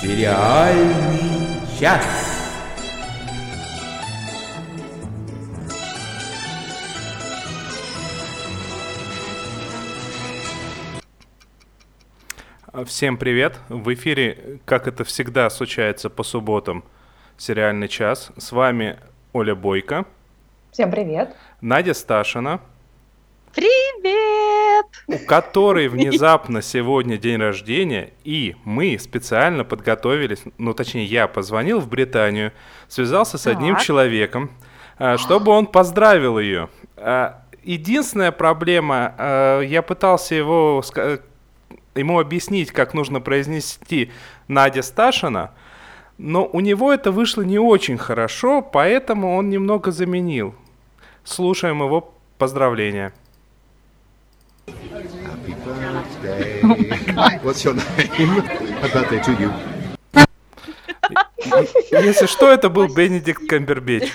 Сериальный час. Всем привет! В эфире, как это всегда случается по субботам, сериальный час. С вами Оля Бойко. Всем привет. Надя Сташина. Привет! У которой внезапно сегодня день рождения, и мы специально подготовились, ну точнее я позвонил в Британию, связался с одним Так. человеком, а, чтобы он поздравил ее. А, Единственная проблема, а, я пытался его, ему объяснить, как нужно произнести Надя Сташина, но у него это вышло не очень хорошо, поэтому он немного заменил. Слушаем его поздравления. You. Если что, это был Бенедикт Камбербэтч.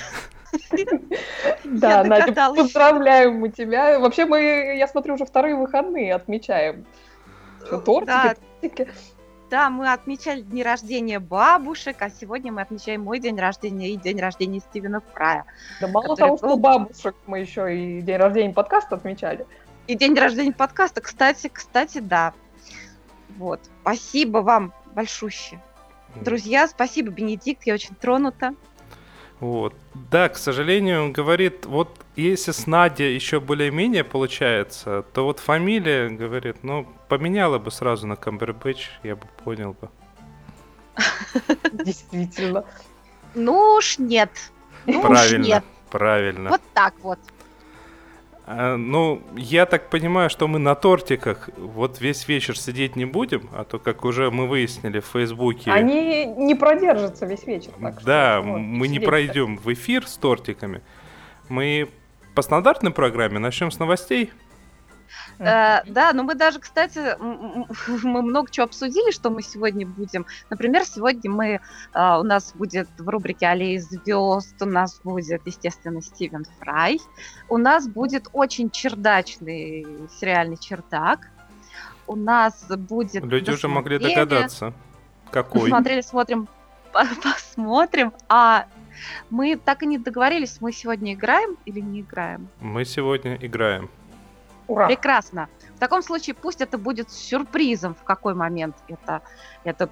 Да, Надя, поздравляем мы тебя. Вообще мы, я смотрю, уже вторые выходные отмечаем. Что, тортики, тортики. Да, мы отмечали дни рождения бабушек, а сегодня мы отмечаем мой день рождения и день рождения Стивена Фрая. Да мало того, что был- бабушек мы еще и день рождения подкаста отмечали. И день рождения подкаста, кстати, кстати, да. Вот. Спасибо вам большуще. Друзья, спасибо, Бенедикт, я очень тронута. Вот. Да, к сожалению, он говорит, вот если с Надя еще более-менее получается, то вот фамилия, говорит, ну, поменяла бы сразу на Камбербэтч, я бы понял бы. Действительно. Ну уж нет. Ну уж Правильно, нет. правильно. Вот так вот. А, ну, я так понимаю, что мы на тортиках вот весь вечер сидеть не будем, а то, как уже мы выяснили в Фейсбуке, Они не продержатся весь вечер. так что да, вот, мы не пройдем в эфир с тортиками. Мы по стандартной программе начнем с новостей. Э, да, но мы даже, кстати, мы много чего обсудили, что мы сегодня будем. Например, сегодня мы, э, у нас будет в рубрике «Аллеи звезд», у нас будет, естественно, Стивен Фрай, у нас будет очень чердачный сериальный чердак, у нас будет... Люди уже могли догадаться, какой. Смотрели, смотрим, по- посмотрим. А мы так и не договорились, мы сегодня играем или не играем? Мы сегодня играем. Ура! Прекрасно. В таком случае пусть это будет сюрпризом, в какой момент это, эта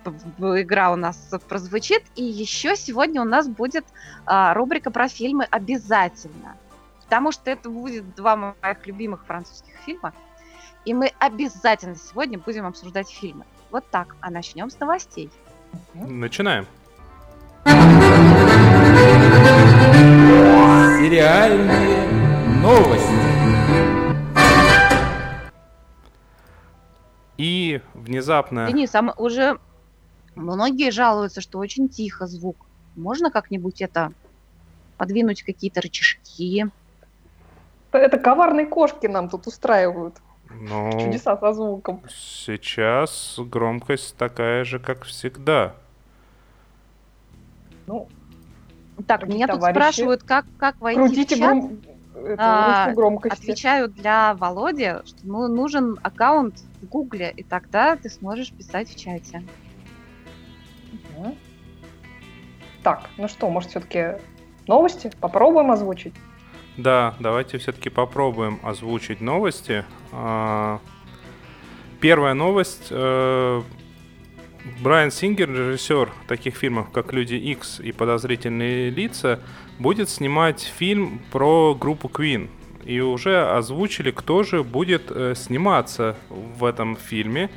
игра у нас прозвучит. И еще сегодня у нас будет а, рубрика про фильмы обязательно. Потому что это будет два моих любимых французских фильма. И мы обязательно сегодня будем обсуждать фильмы. Вот так. А начнем с новостей. Начинаем. Сериальные новости. И внезапно... Денис, а уже многие жалуются, что очень тихо звук. Можно как-нибудь это подвинуть какие-то рычажки? Это коварные кошки нам тут устраивают. Ну, Чудеса со звуком. сейчас громкость такая же, как всегда. Ну, Так, меня тут товарищи, спрашивают, как, как войти крутите в чат. гром... это, А, громкости. Отвечаю для Володи, что ну, нужен аккаунт в Гугле, и тогда ты сможешь писать в чате. Мгм. Так, ну что, может, все-таки новости? Попробуем озвучить. Да, давайте все-таки попробуем озвучить новости. А, Первая новость. э, Брайан Сингер, режиссер таких фильмов, как «Люди Икс» и «Подозрительные лица», будет снимать фильм про группу Queen. И уже озвучили, кто же будет э, сниматься в этом фильме.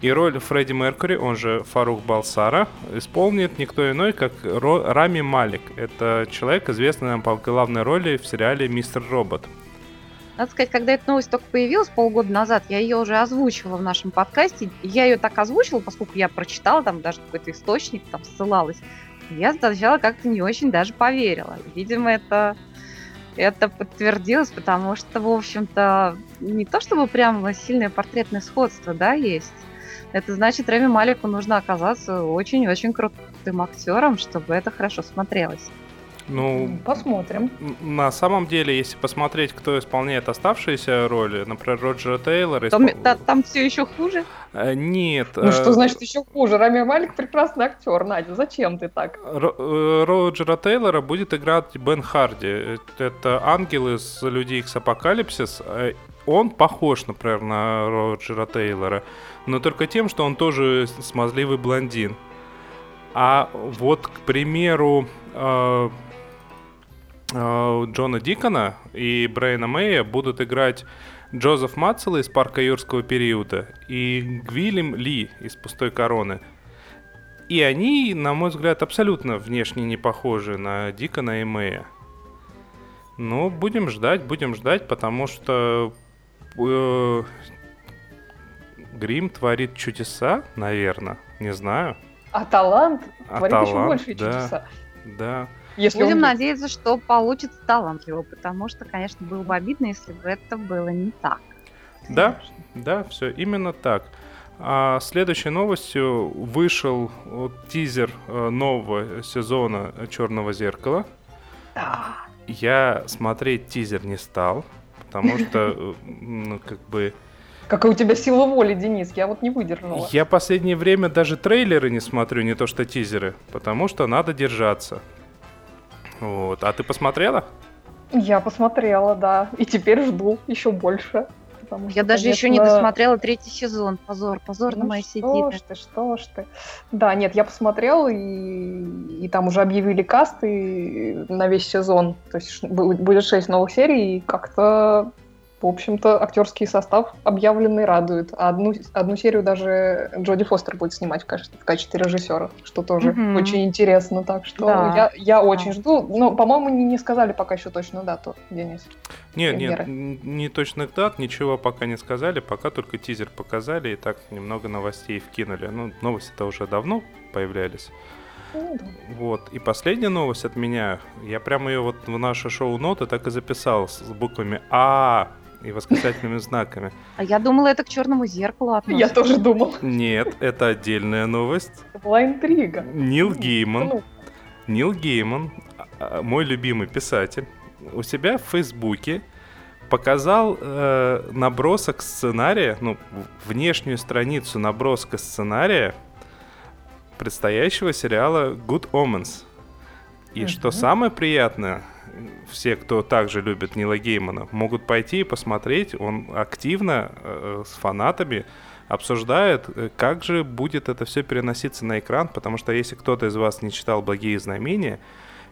И роль Фредди Меркьюри, он же Фарух Балсара, исполнит никто иной, как Ро- Рами Малик. Это человек, известный нам по главной роли в сериале «Мистер Робот». Надо сказать, когда эта новость только появилась полгода назад, я ее уже озвучивала в нашем подкасте. Я ее так озвучила, поскольку я прочитала, там даже какой-то источник там ссылалась. Я сначала как-то не очень даже поверила. Видимо, это, это подтвердилось, потому что, в общем-то, не то чтобы прям сильное портретное сходство, да, есть. Это значит, Рами Малику нужно оказаться очень-очень крутым актером, чтобы это хорошо смотрелось. Ну, Посмотрим. на самом деле, если посмотреть, кто исполняет оставшиеся роли, например, Роджера Тейлора... Там, испол- та- там все еще хуже. Э, Нет. Ну э, что значит еще хуже? Рами Малик прекрасный актер, Надя, зачем ты так? Ро- э, Роджера Тейлора будет играть Бен Харди. Э, Это ангел из Людей Икс Апокалипсис. Э, Он похож, например, на Роджера Тейлора, но только тем, что он тоже смазливый блондин. А вот, к примеру, э, э, Джона Дикона и Брайана Мэя будут играть Джозеф Мацела из «Парка юрского периода» и Гвилем Ли из «Пустой короны». И они, на мой взгляд, абсолютно внешне не похожи на Дикона и Мэя. Ну, будем ждать, будем ждать, потому что э, Грим творит чудеса, наверное, не знаю. А талант А творит еще талант, большие да. чудеса. Да. Если Будем он надеяться, что получится талантливо, потому что, конечно, было бы обидно, если бы это было не так. Да, да, все именно так. А следующей новостью вышел тизер э, нового сезона Черного зеркала. Да. Я смотреть тизер не стал, потому что, ну, как бы, Какая у тебя сила воли, Денис, я вот не выдержала. я последнее время даже трейлеры не смотрю, не то что тизеры, потому что надо держаться. Вот. А ты посмотрела? Я посмотрела, да. И теперь жду еще больше. потому Я что, даже еще не досмотрела третий сезон. Позор, позор на Ну мои что сети. ж ты, что ж ты. Да, нет, я посмотрела, и, и там уже объявили касты на весь сезон. То есть будет 6 новых серий, и как-то, в общем-то, актерский состав объявленный радует. А одну, одну серию даже Джоди Фостер будет снимать в качестве, в качестве режиссера, что тоже Мгм. очень интересно. Так что Да. я, я очень жду. Но, по-моему, не, не сказали пока еще точную дату, Денис. Нет, нет, Премьеры. н- не точных дат, ничего пока не сказали, пока только тизер показали и так немного новостей вкинули. Ну, новости-то уже давно появлялись. Ну, да. Вот. И последняя новость от меня. Я прямо ее вот в наши шоу-ноты так и записал с буквами А и восклицательными знаками. А я думала, это к черному зеркалу Я относится. тоже думала. Нет, это отдельная новость. Это была интрига. Нил Гейман, Ну, Нил Гейман, а, мой любимый писатель, у себя в Фейсбуке показал э, набросок сценария, ну, внешнюю страницу наброска сценария предстоящего сериала Good Omens. И что Мгм. самое приятное, все, кто также любит Нила Геймана, могут пойти и посмотреть. Он активно э, с фанатами обсуждает, э, как же будет это все переноситься на экран, потому что если кто-то из вас не читал «Благие знамения»,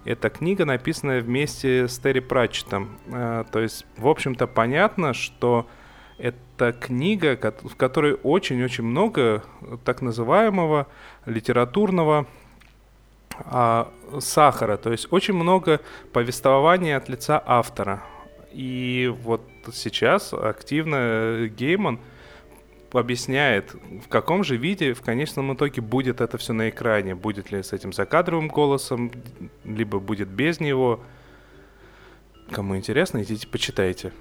это книга, написанная вместе с Терри Пратчетом. Э, То есть, в общем-то, понятно, что это книга, в которой очень-очень много так называемого литературного а, сахара, то есть очень много повествования от лица автора. И вот сейчас активно Гейман объясняет, в каком же виде в конечном итоге будет это все на экране. Будет ли с этим закадровым голосом, либо будет без него. Кому интересно, идите почитайте.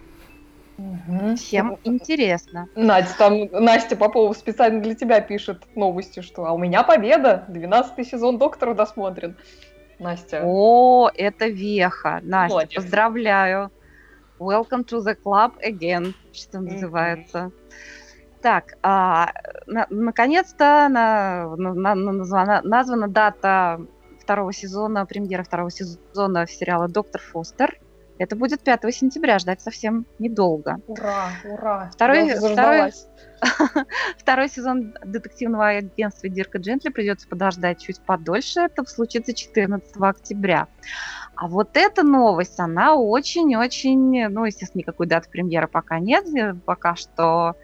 Мгм. Всем интересно. Надя, там Настя Попова специально для тебя пишет новости, что а у меня победа, 12 сезон Доктора досмотрен. Настя, О, это веха. Настя, Молодец. поздравляю. Welcome to the club again, что называется. Так, а, на- наконец-то на- на- на- на- названа, названа дата второго сезона, премьера второго сезона сериала «Доктор Фостер». Это будет 5 сентября, ждать совсем недолго. ура, ура. Второй- заждалась. Второй сезон детективного агентства Дирка Джентли придется подождать чуть подольше. Это случится 14 октября. А вот эта новость, она очень-очень... Ну, естественно, никакой даты премьеры пока нет. э, Пока что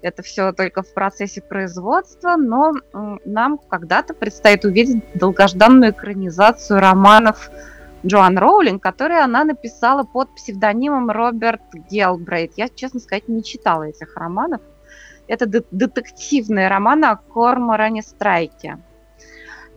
это все только в процессе производства. Но нам когда-то предстоит увидеть долгожданную экранизацию романов Джоан Роулинг, которые она написала под псевдонимом Роберт Гелбрейт. Я, честно сказать, не читала этих романов. Это де- детективные романы о Корморане Страйке.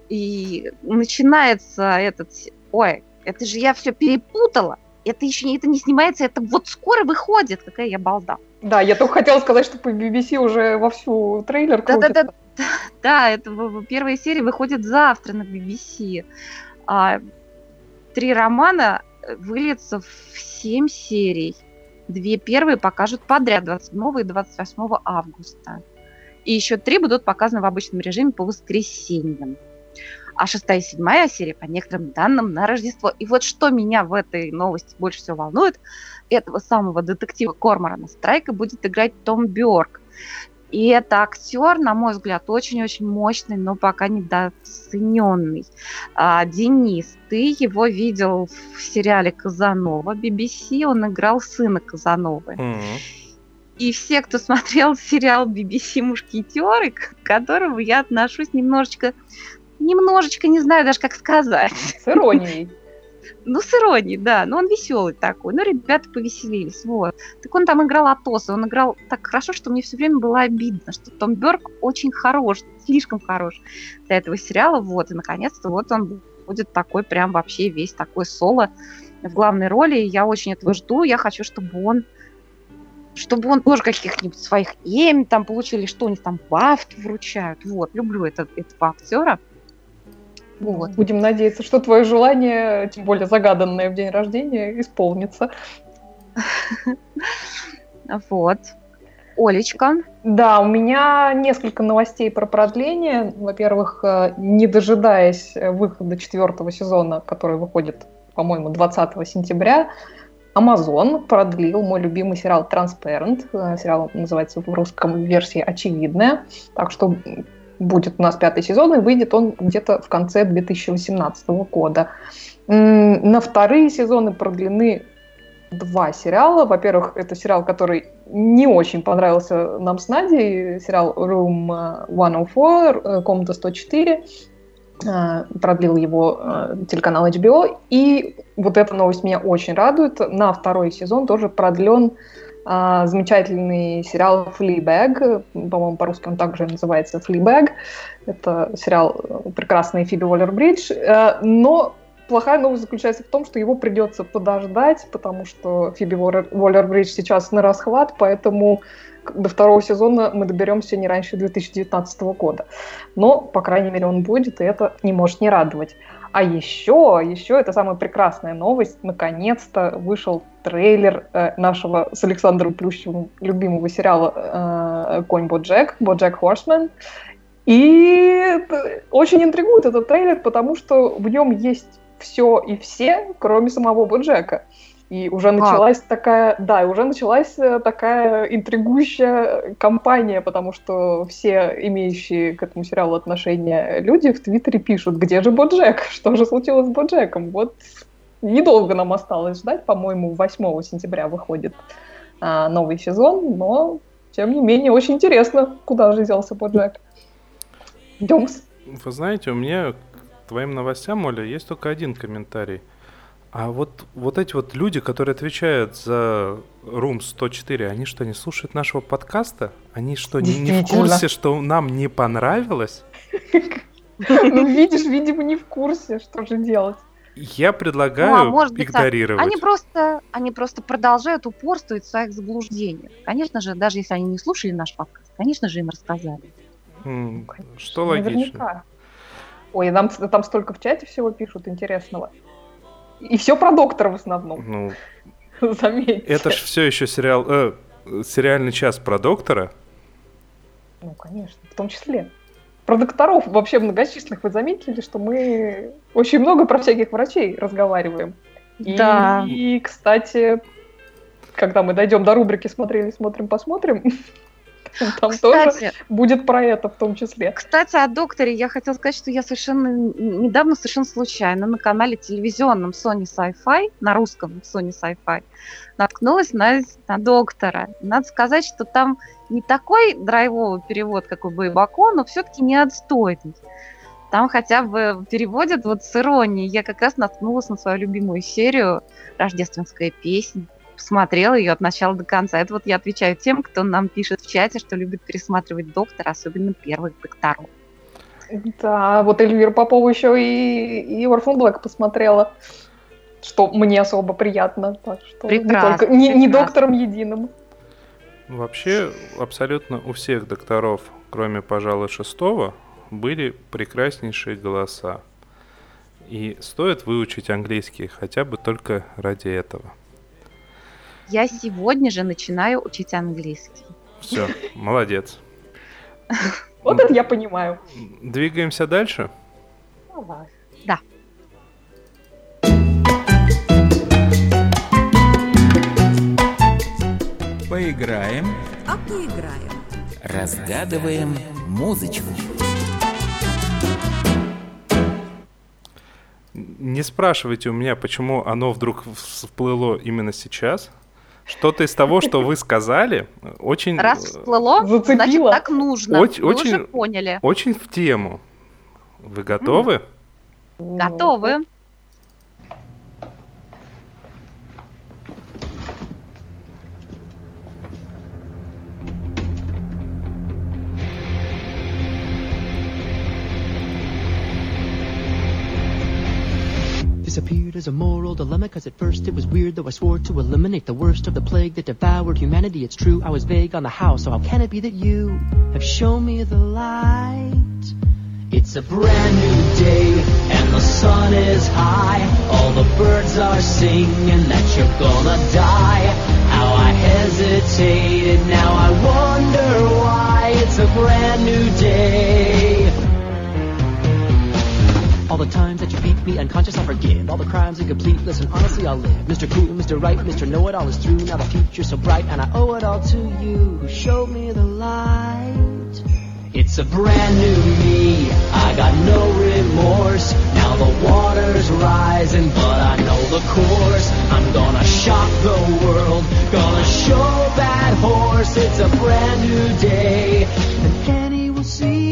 И начинается этот... Ой, это же я все перепутала. Это еще не, это не снимается, это вот скоро выходит. Какая я балда. Да, я только хотела сказать, что по BBC уже вовсю трейлер крутится. Да-да-да. Да, это в- в- первая серия выходит завтра на BBC. А, три романа э, выльются в семь серий. Две первые покажут подряд 27 и 28 августа. И еще три будут показаны в обычном режиме по воскресеньям. А шестая и седьмая серия, по некоторым данным, на Рождество. И вот что меня в этой новости больше всего волнует, этого самого детектива Корморана Страйка будет играть Том Бьорк. И это актер, на мой взгляд, очень-очень мощный, но пока недооцененный. А, Денис, ты его видел в сериале Казанова BBC, он играл сына Казановы. Мгм. И все, кто смотрел сериал BBC «Мушкетеры», к которому я отношусь немножечко, немножечко, не знаю даже, как сказать. С иронией. Ну, с иронией, да. Но он веселый такой. Ну, ребята повеселились, вот. Так он там играл Атоса. Он играл так хорошо, что мне все время было обидно, что Том Бёрк очень хорош, слишком хорош для этого сериала. Вот, и наконец-то вот он будет такой прям вообще весь такой соло в главной роли. Я очень этого жду. Я хочу, чтобы он чтобы он тоже каких-нибудь своих Эми там получил, или что у них там бафт вручают. Вот, люблю этот, этого актера. Вот. Будем надеяться, что твое желание, тем более загаданное в день рождения, исполнится. Вот. Олечка. Да, у меня несколько новостей про продление. Во-первых, э, не дожидаясь э, выхода четвертого сезона, который выходит, по-моему, 20 сентября, Amazon продлил мой любимый сериал Transparent. Э, Сериал называется в русском версии «Очевидная». Так что будет у нас пятый сезон, и выйдет он где-то в конце 2018 года. На вторые сезоны продлены два сериала. Во-первых, это сериал, который не очень понравился нам с Надей, сериал Room э, 104, э, комната 104. Э, Продлил его э, телеканал HBO. И вот эта новость меня очень радует. На второй сезон тоже продлен а, замечательный сериал Fleabag. По-моему, по-русски он также называется Fleabag. Это сериал э, прекрасный Фиби Уоллер-Бридж. Э, Но плохая новость заключается в том, что его придется подождать, потому что Фиби Уоллер- Уоллер-Бридж сейчас на расхват, поэтому до второго сезона мы доберемся не раньше 2019 года. Но, по крайней мере, он будет, и это не может не радовать. А еще, еще это самая прекрасная новость. Наконец-то вышел трейлер э, нашего с Александром Плющевым любимого сериала э, «Конь Боджек», «Боджек Хорсмен». И очень интригует этот трейлер, потому что в нем есть все и все, кроме самого Боджека. И уже началась такая, да, уже началась э, такая интригующая кампания, потому что все имеющие к этому сериалу отношение люди в Твиттере пишут, где же Боджек, что же случилось с Боджеком. Вот недолго нам осталось ждать, по-моему, 8 сентября выходит а, новый сезон, но тем не менее очень интересно, куда же делся Боджек. Идем. Вы знаете, у меня к твоим новостям, Оля, есть только один комментарий. А вот, вот эти вот люди, которые отвечают за Room 104, они что, не слушают нашего подкаста? Они что, не, не в курсе, что нам не понравилось? Ну, видишь, видимо, не в курсе, что же делать. Я Ну, предлагаю а может быть, так. игнорировать. Они просто, они просто продолжают упорствовать в своих заблуждениях. Конечно же, даже если они не слушали наш подкаст, конечно же, им рассказали. М, Что логично. Наверняка. Ой, нам там столько в чате всего пишут интересного. И все про доктора в основном, Ну, заметьте. это ж все еще сериал, э, сериальный час про доктора. Ну, конечно, в том числе. Про докторов вообще многочисленных вы заметили, что мы очень много про всяких врачей разговариваем. И, Да. И, кстати, когда мы дойдем до рубрики «Смотрели, смотрим, посмотрим», там тоже Кстати, будет про это в том числе. кстати, о докторе я хотела сказать, что я совершенно недавно, совершенно случайно на канале телевизионном Sony Sci-Fi, на русском Sony Sci-Fi, наткнулась на, на доктора. Надо сказать, что там не такой драйвовый перевод, как у Байбако, но все-таки не отстойный. Там хотя бы переводят вот с иронией. Я как раз наткнулась на свою любимую серию «Рождественская песня». Посмотрела ее от начала до конца. Это вот я отвечаю тем, кто нам пишет в чате, что любит пересматривать доктора, особенно первых докторов. Да, вот Эльвира Попова еще и, и Orphan Black посмотрела, что мне особо приятно. Так что не Прекрасно, только- не, не доктором единым. Вообще, абсолютно у всех докторов, кроме, пожалуй, шестого, были прекраснейшие голоса. И стоит выучить английский хотя бы только ради этого. Я сегодня же начинаю учить английский. Все, молодец. Вот это я понимаю. Двигаемся дальше. Давай. Да. Поиграем, А поиграем. разгадываем музычку. Не спрашивайте у меня, почему оно вдруг всплыло именно сейчас. Что-то из того, что вы сказали, очень, Раз э, всплыло, значит Зацепило. так нужно. Оч- Вы очень- уже поняли. очень в тему. Вы готовы? Готовы. Disappeared as a moral dilemma, cause at first it was weird, though I swore to eliminate the worst of the plague that devoured humanity. It's true, I was vague on the how, so how can it be that you have shown me the light? It's a brand new day, and the sun is high. All the birds are singing that you're gonna die. How I hesitated, now I wonder why. It's a brand new day. All the times that you beat me unconscious, I'll forgive. All the crimes incomplete, listen, honestly, I'll live. Mr. Cool, Mr. Right, Mr. Know It All is through. Now the future's so bright, and I owe it all to you showed me the light. It's a brand new me, I got no remorse. Now the water's rising, but I know the course. I'm gonna shock the world, gonna show that horse. It's a brand new day, and Annie will see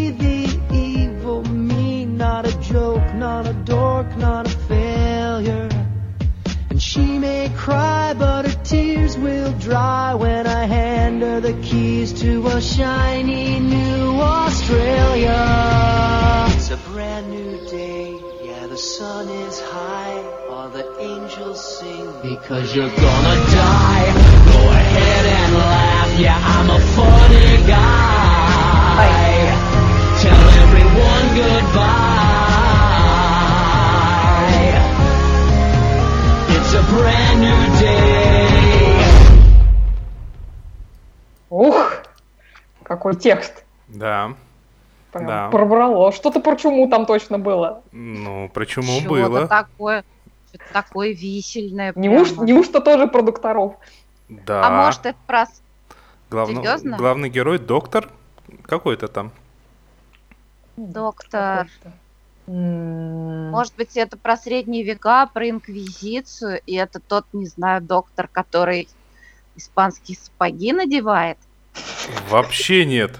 cry, but her tears will dry when I hand her the keys to a shiny new Australia. It's a brand new day, yeah, the sun is high, all the angels sing because you're gonna die. Go ahead and laugh, yeah, I'm a funny guy. Tell everyone goodbye. Ух, какой текст. Да. Прям Да. пробрало. Что-то про чуму там точно было. Ну, почему Чего-то было? такое, что-то такое висельное. Неуж- неужто тоже про докторов? Да. А может это про... Главно- серьезно? Главный герой доктор какой-то там. Доктор. Какой-то. Может быть, это про средние века, про инквизицию, и это тот, не знаю, доктор, который испанские сапоги надевает. Вообще нет.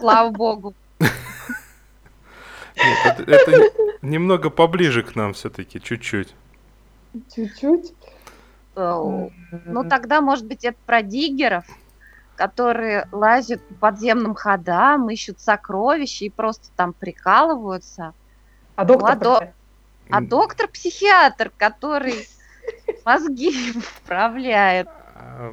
Слава богу. Нет, это, это немного поближе к нам все-таки, чуть-чуть. Чуть-чуть. Ну, тогда, может быть, это про диггеров, которые лазят по подземным ходам, ищут сокровища и просто там прикалываются. А доктор Ладо- какая? А доктор-психиатр, который мозги вправляет. А,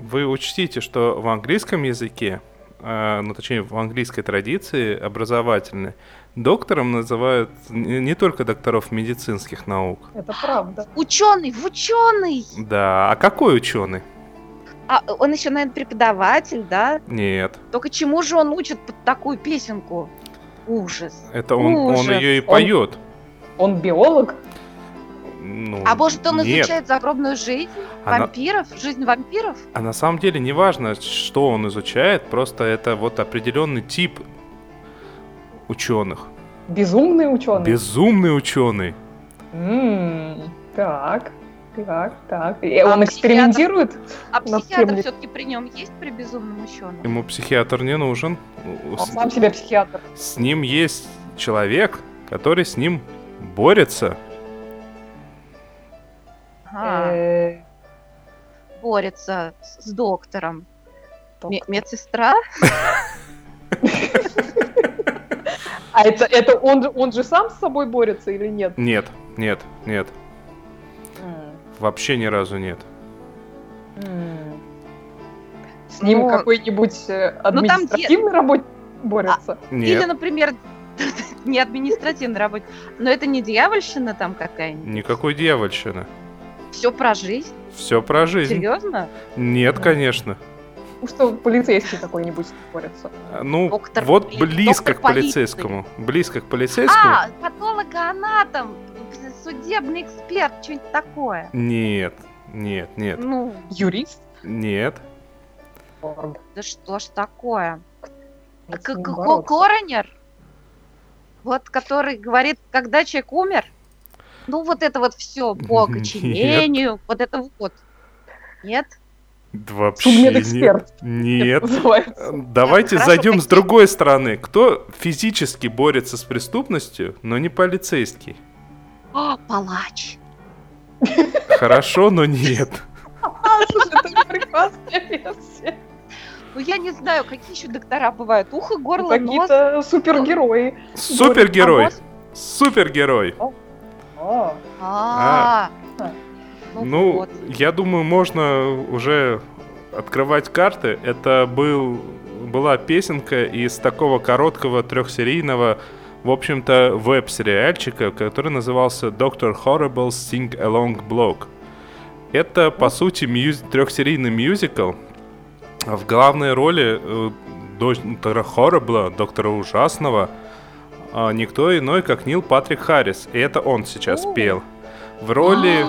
Вы учтите, что в английском языке, а, ну точнее в английской традиции образовательной, доктором называют не не только докторов медицинских наук. Это правда. Ученый, в ученый! Да, а какой ученый? А он еще, наверное, преподаватель, да? Нет, Только чему же он учит под такую песенку? Ужас. это он, он Ужас. ее и Он- поет. Он биолог? Ну, А может, он нет. изучает загробную жизнь Она- вампиров, жизнь вампиров? А на самом деле не важно, что он изучает, просто это вот определенный тип ученых. Безумный ученый? Безумный ученый. М, Так, так, так. И А он экспериментирует? А психиатр все-таки при нем есть при безумном ученом? Ему психиатр не нужен. Он С, сам себе психиатр. с ним есть человек, который с ним борется. Э, Борется с, доктором. Доктор. медсестра? А это, это он, он же сам с собой борется или нет? Нет, нет, нет. Вообще ни разу нет. С ним Ну, какой-нибудь э, ну, административный работник борется? Нет. Или, например, не административной работе. Но это не дьявольщина там какая-нибудь. Никакой дьявольщины. Все про жизнь. Все про жизнь. Серьезно? Нет, конечно. Ну, что полицейский какой-нибудь борется. Ну, Доктор вот близко доктор к полиции. полицейскому. Близко к полицейскому. А, патологоанатом, судебный эксперт, что-нибудь такое. Нет, нет, нет, Ну, Юрист? нет. да что ж такое? Коронер? Вот, который говорит, когда человек умер? Ну, вот это вот все по Нет. окоченению, вот это вот. Нет? Вообще Судмедэксперт. нет. Нет. Давайте Хорошо, зайдем с какие- другой стороны. Кто физически борется с преступностью, но не полицейский? А, палач. Хорошо, но нет. А, слушай, это прекрасная версия. Ну, я не знаю, какие еще доктора бывают. Ухо, горло, нос. Какие-то супергерои. Супергерой. А? Супергерой. А, А. Ну, вот. я думаю, можно уже открывать карты. Это был, была песенка из такого короткого трехсерийного, в общем-то, веб-сериальчика, который назывался Doctor Horrible Sing Along Block. Это, по сути, мьюз- трехсерийный мюзикл. В главной роли э, доктора Хоррибла, доктора Ужасного, а, никто иной, как Нил Патрик Харрис. И это он сейчас пел. В роли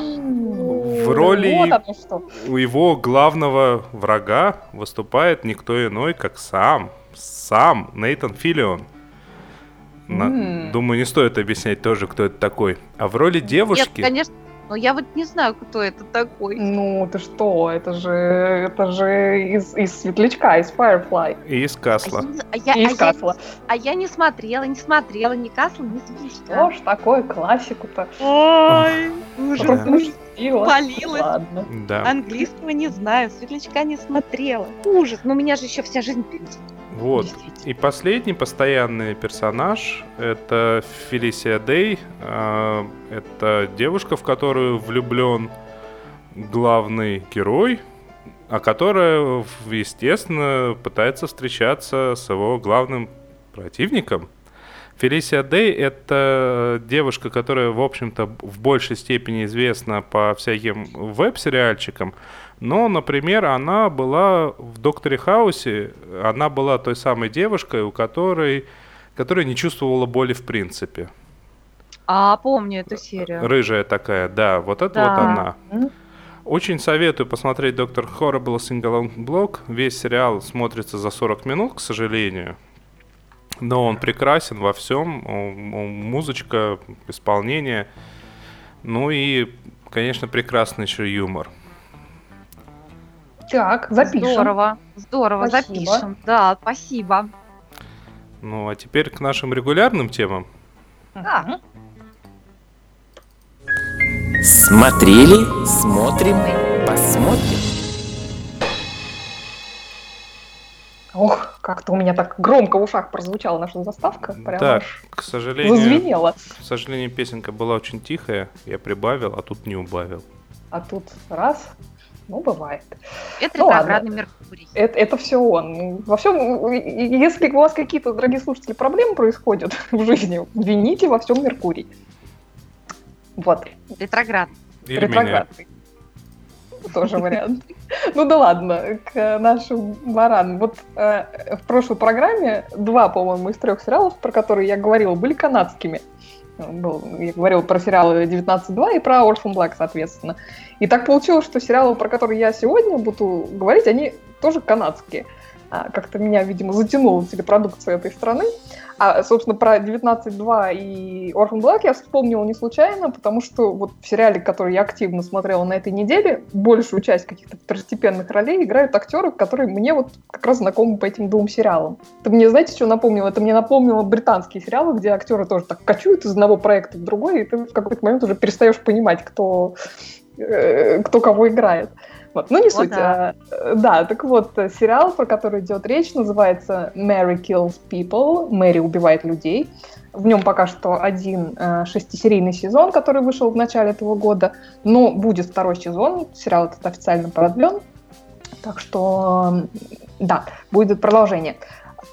в роли Вот у его главного врага выступает никто иной, как сам, сам Нейтан Филлион. На- М. Думаю, не стоит объяснять тоже, кто это такой. А в роли девушки... Нет, конечно. Но я вот не знаю, кто это такой. Ну, ты что, это же, это же из, из Светлячка, из Firefly. И из Касла. А я, И а из я- Касла. а я не смотрела, не смотрела ни Касла, ни Светлячка. Что ж такое классику-то? Ой, ужас. Пропустила. Полилась. Ладно. Да. Английского не знаю, Светлячка не смотрела. Ужас, но у меня же еще вся жизнь впереди. Вот. И последний постоянный персонаж это Фелисия Дэй. А, Это девушка, в которую влюблен главный герой, а которая, естественно, пытается встречаться с его главным противником. Фелисия Дэй — это девушка, которая, в общем-то, в большей степени известна по всяким веб-сериальчикам, но, например, она была в «Докторе Хаусе», она была той самой девушкой, у которой, которая не чувствовала боли в принципе. А, помню эту серию. Рыжая такая, да, вот это вот Да. она. М. Очень советую посмотреть «Доктор Horrible Singalong Block». Весь сериал смотрится за 40 минут, к сожалению. Но он прекрасен во всем. Музычка, исполнение. Ну и, конечно, прекрасный еще юмор. Так, запишем. Здорово, здорово, Спасибо. запишем. Да, спасибо. Ну а теперь к нашим регулярным темам. Мгм. Смотрели, смотрим, посмотрим. Ох, как-то у меня так громко в ушах прозвучала наша заставка. Прям Да, к сожалению, зазвенела. к сожалению, песенка была очень тихая. Я прибавил, а тут не убавил. А тут раз, ну, бывает. Это Ну ретроградный Меркурий. Это, это все он. Во всем, если у вас какие-то, дорогие слушатели, проблемы происходят в жизни, вините во всем Меркурий. Вот, Ретроград. Или меня. ретроградный. Тоже вариант. Ну да ладно, к нашим баранам. Вот э, в прошлой программе два, по-моему, из трех сериалов, про которые я говорила, были канадскими. Был- я говорила про сериалы 19.2 и про Orphan Black, соответственно. И так получилось, что сериалы, про которые я сегодня буду говорить, они тоже канадские. А, Как-то меня, видимо, затянула телепродукция этой страны. А, собственно, про 19.2 и Orphan Black я вспомнила не случайно, потому что вот в сериале, который я активно смотрела на этой неделе, большую часть каких-то второстепенных ролей играют актеры, которые мне вот как раз знакомы по этим двум сериалам. Это мне, знаете, что напомнило? Это мне напомнило британские сериалы, где актеры тоже так кочуют из одного проекта в другой, и ты в какой-то момент уже перестаешь понимать, кто, кто кого играет. Вот. Ну, не О, суть. да. а, э, да, так вот, э, сериал, про который идет речь, называется Mary Kills People. Мэри убивает людей. В нем пока что один э, шестисерийный сезон, который вышел в начале этого года. Но будет второй сезон. Сериал этот официально продлен. Так что, да, будет продолжение.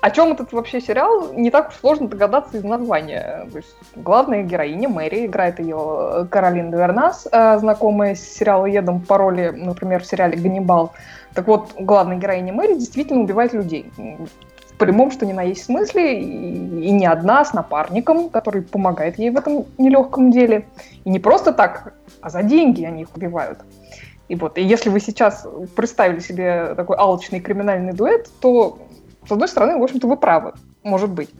О чем этот вообще сериал, не так уж сложно догадаться из названия. То есть, главная героиня Мэри, играет ее Каролина Вернас, э, знакомая с сериалоедом по роли, например, в сериале «Ганнибал». Так вот, главная героиня Мэри действительно убивает людей. В прямом, что ни на есть смысле, и, и не одна, а с напарником, который помогает ей в этом нелегком деле. И не просто так, а за деньги они их убивают. И вот, и если вы сейчас представили себе такой алчный криминальный дуэт, то, с одной стороны, в общем-то, вы правы, может быть.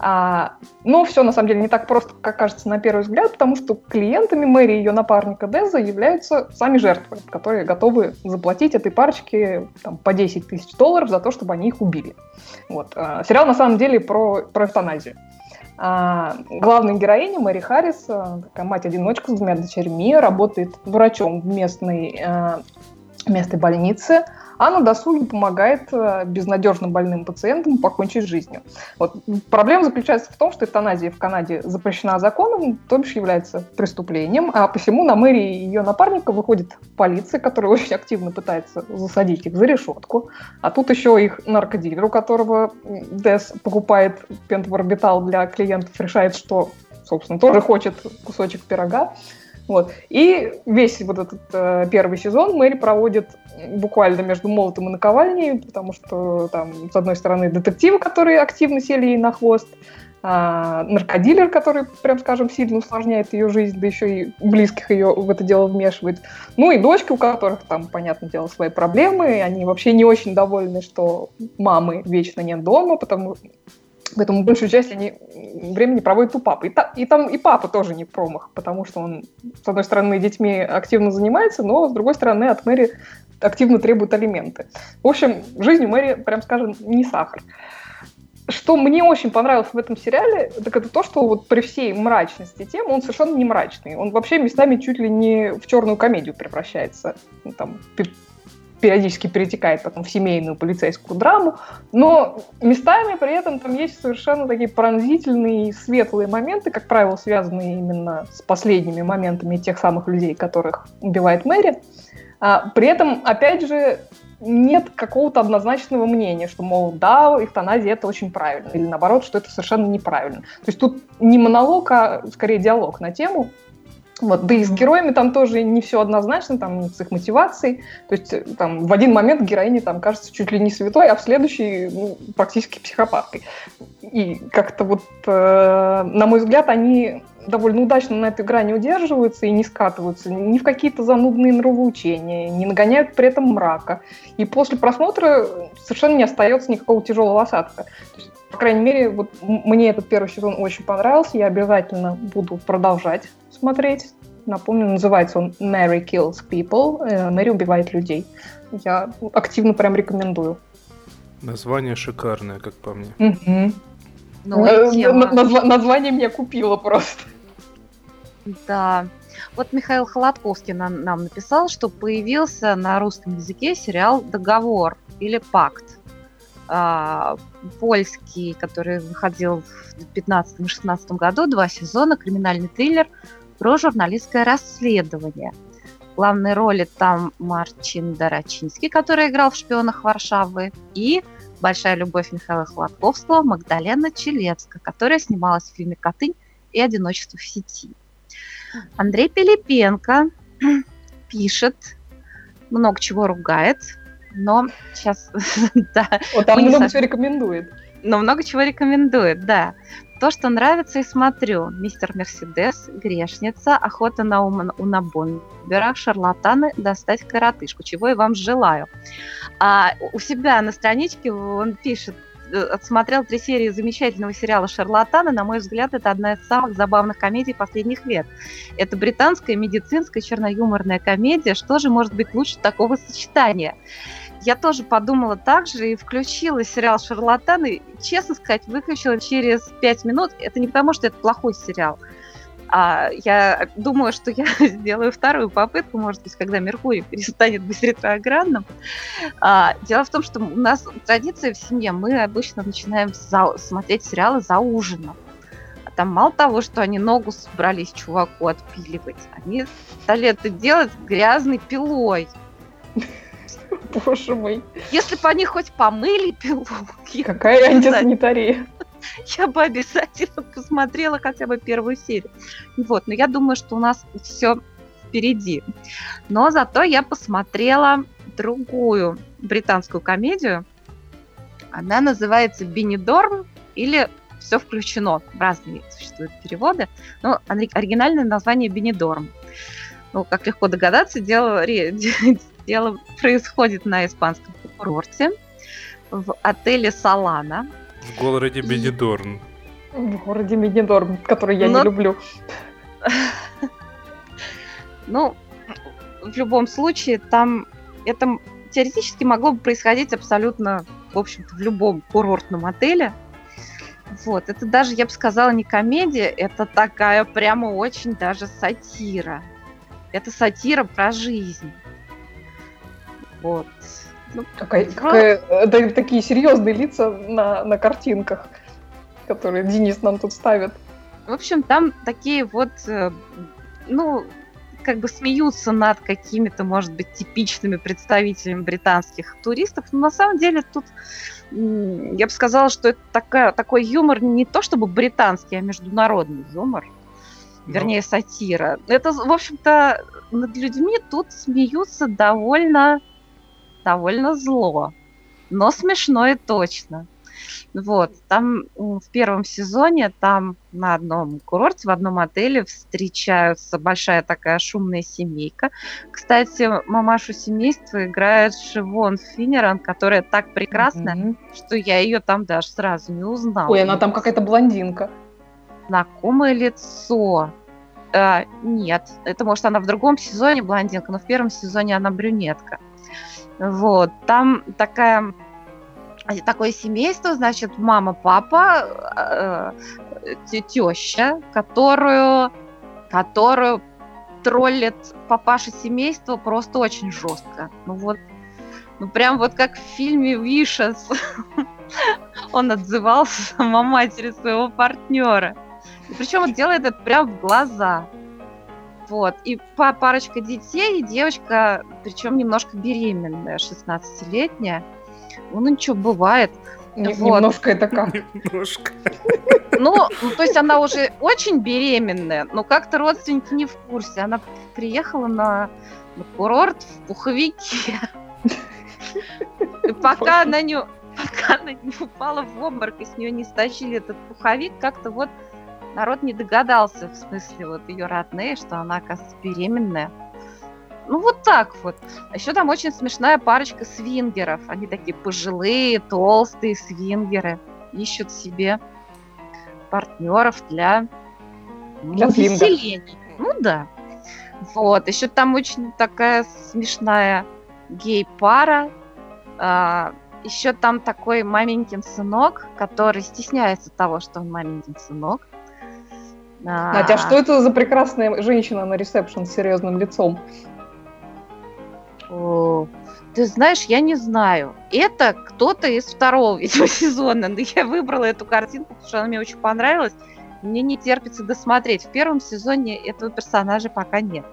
А, но все, на самом деле, не так просто, как кажется на первый взгляд, потому что клиентами Мэри и ее напарника Деза являются сами жертвы, которые готовы заплатить этой парочке там, по 10 тысяч долларов за то, чтобы они их убили. Вот. А, сериал, на самом деле, про, про эвтаназию. А, главная героиня Мэри Харрис, а, такая мать-одиночка с двумя дочерьми, работает врачом в местной, а, местной больнице – а на досуге помогает э, безнадежно больным пациентам покончить с жизнью. Вот. Проблема заключается в том, что эвтаназия в Канаде запрещена законом, то бишь является преступлением, а посему на мэрии ее напарника выходит полиция, которая очень активно пытается засадить их за решетку, а тут еще их наркодилер, у которого Дес покупает пентварбитал для клиентов, решает, что, собственно, тоже хочет кусочек пирога. Вот. И весь вот этот э, первый сезон Мэри проводит буквально между молотом и наковальней, потому что там, с одной стороны, детективы, которые активно сели ей на хвост, а, наркодилер, который, прям скажем, сильно усложняет ее жизнь, да еще и близких ее в это дело вмешивает. Ну и дочки, у которых там, понятное дело, свои проблемы, они вообще не очень довольны, что мамы вечно нет дома, потому Поэтому большую часть они времени проводят у папы. И, та, и там и папа тоже не промах, потому что он, с одной стороны, детьми активно занимается, но, с другой стороны, от Мэри активно требует алименты. В общем, жизнь у Мэри, прям скажем, не сахар. Что мне очень понравилось в этом сериале, так это то, что вот при всей мрачности темы он совершенно не мрачный. Он вообще местами чуть ли не в черную комедию превращается. Ну, там, периодически перетекает потом в семейную полицейскую драму, но местами при этом там есть совершенно такие пронзительные светлые моменты, как правило, связанные именно с последними моментами тех самых людей, которых убивает Мэри. А, при этом, опять же, нет какого-то однозначного мнения, что, мол, да, эвтаназия это очень правильно, или наоборот, что это совершенно неправильно. То есть тут не монолог, а скорее диалог на тему, вот, да и с героями там тоже не все однозначно, там с их мотивацией. То есть э, там в один момент героине там кажется чуть ли не святой, а в следующий ну, практически психопаткой. И как-то вот, э, на мой взгляд, они довольно удачно на этой грани удерживаются и не скатываются ни в какие-то занудные нравоучения, не нагоняют при этом мрака. И после просмотра совершенно не остается никакого тяжелого осадка. То есть, по крайней мере, вот мне этот первый сезон очень понравился, я обязательно буду продолжать смотреть. Напомню, называется он Mary Kills People. Э, Мэри убивает людей. Я активно прям рекомендую. Название шикарное, как по мне. Угу. Назва- название меня купило просто. Да. Вот Михаил Холодковский нам, нам написал, что появился на русском языке сериал «Договор» или «Пакт». А, польский, который выходил в 2015-2016 году, два сезона, криминальный триллер про журналистское расследование. В главной роли там Марчин Дорочинский, который играл в «Шпионах Варшавы», и большая любовь Михаила Хладковского Магдалена Челецка, которая снималась в фильме «Котынь» и «Одиночество в сети». Андрей Пилипенко пишет, много чего ругает, но сейчас... да, вот там много чего рекомендует. Но много чего рекомендует, да. То, что нравится и смотрю. Мистер Мерседес, Грешница, Охота на Уна Бомбера, Шарлатаны, Достать коротышку. Чего я вам желаю. А у себя на страничке он пишет, отсмотрел три серии замечательного сериала «Шарлатаны». На мой взгляд, это одна из самых забавных комедий последних лет. Это британская медицинская черно-юморная комедия. Что же может быть лучше такого сочетания? я тоже подумала так же и включила сериал «Шарлатаны». Честно сказать, выключила через пять минут. Это не потому, что это плохой сериал. А я думаю, что я сделаю вторую попытку, может быть, когда Меркурий перестанет быть ретроградным. А, дело в том, что у нас традиция в семье, мы обычно начинаем за, смотреть сериалы за ужином. А там мало того, что они ногу собрались чуваку отпиливать, они стали это делать грязной пилой. Боже мой. Если бы они хоть помыли пилотки, Какая антисанитария. я бы обязательно посмотрела хотя бы первую серию. Вот, но я думаю, что у нас все впереди. Но зато я посмотрела другую британскую комедию. Она называется «Бенедорм» или «Все включено». Разные существуют переводы. Но ори- оригинальное название «Бенедорм». Ну, как легко догадаться, дело, дело происходит на испанском курорте в отеле «Салана». В городе Бенедорн. В городе Медидорм, который я не Но- люблю. Ну, в любом случае, там это теоретически могло бы происходить абсолютно, в общем-то, в любом курортном отеле. Вот, это даже, я бы сказала, не комедия, это такая прямо очень даже сатира. Это сатира про жизнь. Вот. Ну, Какая, какая- э, да, такие серьезные лица на, на картинках, которые Денис нам тут ставит. В общем, там такие вот, э, ну, как бы смеются над какими-то, может быть, типичными представителями британских туристов. Но на самом деле тут, я бы сказала, что это такая, такой юмор не то чтобы британский, а международный юмор. Ну, Вернее, сатира. Это, в общем-то, над людьми тут смеются довольно, довольно зло. Но смешно и точно. Вот, там в первом сезоне, там на одном курорте, в одном отеле встречаются большая такая шумная семейка. Кстати, мамашу семейства играет Шивон Финнеран, которая так прекрасна, Мгм. что я ее там даже сразу не узнала. Ой, она там какая-то блондинка. Знакомое лицо. А, нет, это может она в другом сезоне блондинка, но в первом сезоне она брюнетка. Вот, там такая э, такое семейство, значит, мама, папа, э, теща, которую, которую троллит папаша семейства просто очень жестко. Ну вот, ну прям вот как в фильме Вишес. Он отзывался о матери своего партнера. Причем он делает это прям в глаза. Вот. И па- парочка детей, и девочка, причем немножко беременная, 16-летняя. Ну, ничего, бывает. Не- Вот. Немножко это как. Немножко. Ну, ну, то есть она уже очень беременная, но как-то родственники не в курсе. Она приехала на, на курорт в пуховике. И пока она не, пока она не упала в обморок и с нее не стащили этот пуховик, как-то вот народ не догадался, в смысле, вот ее родные, что она, оказывается, беременная. Ну, вот так вот. А еще там очень смешная парочка свингеров. Они такие пожилые, толстые свингеры. Ищут себе партнеров для, ну, Для свинга. веселений. Ну да. Вот. Еще там очень такая смешная гей-пара. А, еще там такой маменькин сынок, который стесняется того, что он маменькин сынок. А, Надя, а что это за прекрасная женщина на ресепшн с серьезным лицом? Ты знаешь, я не знаю. Это кто-то из второго, видимо, сезона. Но я выбрала эту картинку, потому что она мне очень понравилась. Мне не терпится досмотреть. В первом сезоне этого персонажа пока нет.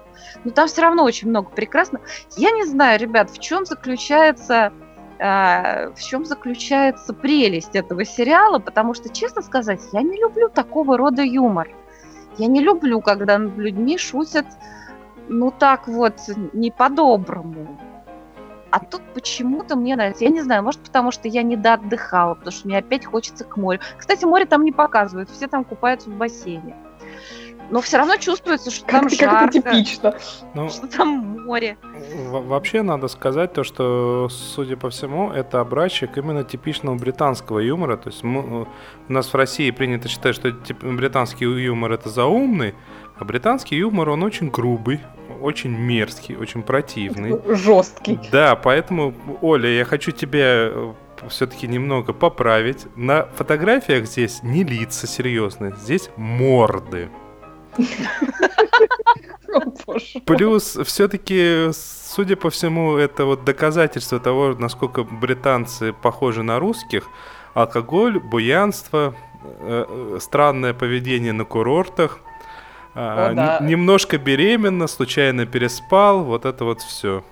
Но там все равно очень много прекрасно. Я не знаю, ребят, в чем заключается а, в чем заключается прелесть этого сериала, потому что, честно сказать, я не люблю такого рода юмор. Я не люблю, когда над людьми шутят, ну так вот, не по-доброму. А тут почему-то мне нравится. Я не знаю, может, потому что я недоотдыхала, потому что мне опять хочется к морю. Кстати, море там не показывают, все там купаются в бассейне. Но все равно чувствуется, что там Как, как это жарко, типично. Ну, что там море. Во- Вообще надо сказать то, что, судя по всему, это образчик именно типичного британского юмора. То есть мы- у нас в России принято считать, что тип- британский юмор это заумный, а британский юмор он очень грубый, очень мерзкий, очень противный. Жесткий. Да, поэтому, Оля, я хочу тебя все-таки немного поправить. На фотографиях здесь не лица серьезные, здесь морды. Плюс, все-таки, судя по всему, это вот доказательство того, насколько британцы похожи на русских. Алкоголь, буянство, э, э, странное поведение на курортах, а, О, да. немножко беременна, случайно переспал, вот это вот все.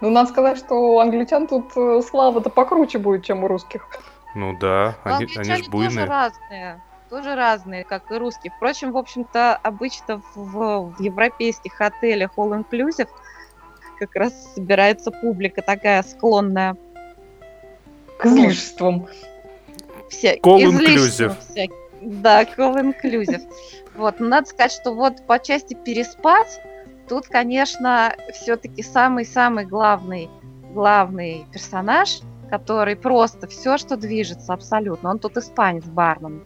Ну, надо сказать, что у англичан тут э, слава-то покруче будет, чем у русских. Ну да, Но они, они ж тоже буйные. разные. Тоже разные, как и русские. Впрочем, в общем-то, обычно в, в европейских отелях All Inclusive как раз собирается публика такая склонная К излишествам. все Call излишне inclusive. всякие. Да, call inclusive. Вот, но надо сказать, что вот по части переспать, тут, конечно, все-таки самый-самый главный, главный персонаж, который просто все, что движется абсолютно. Он тут испанец Барнум.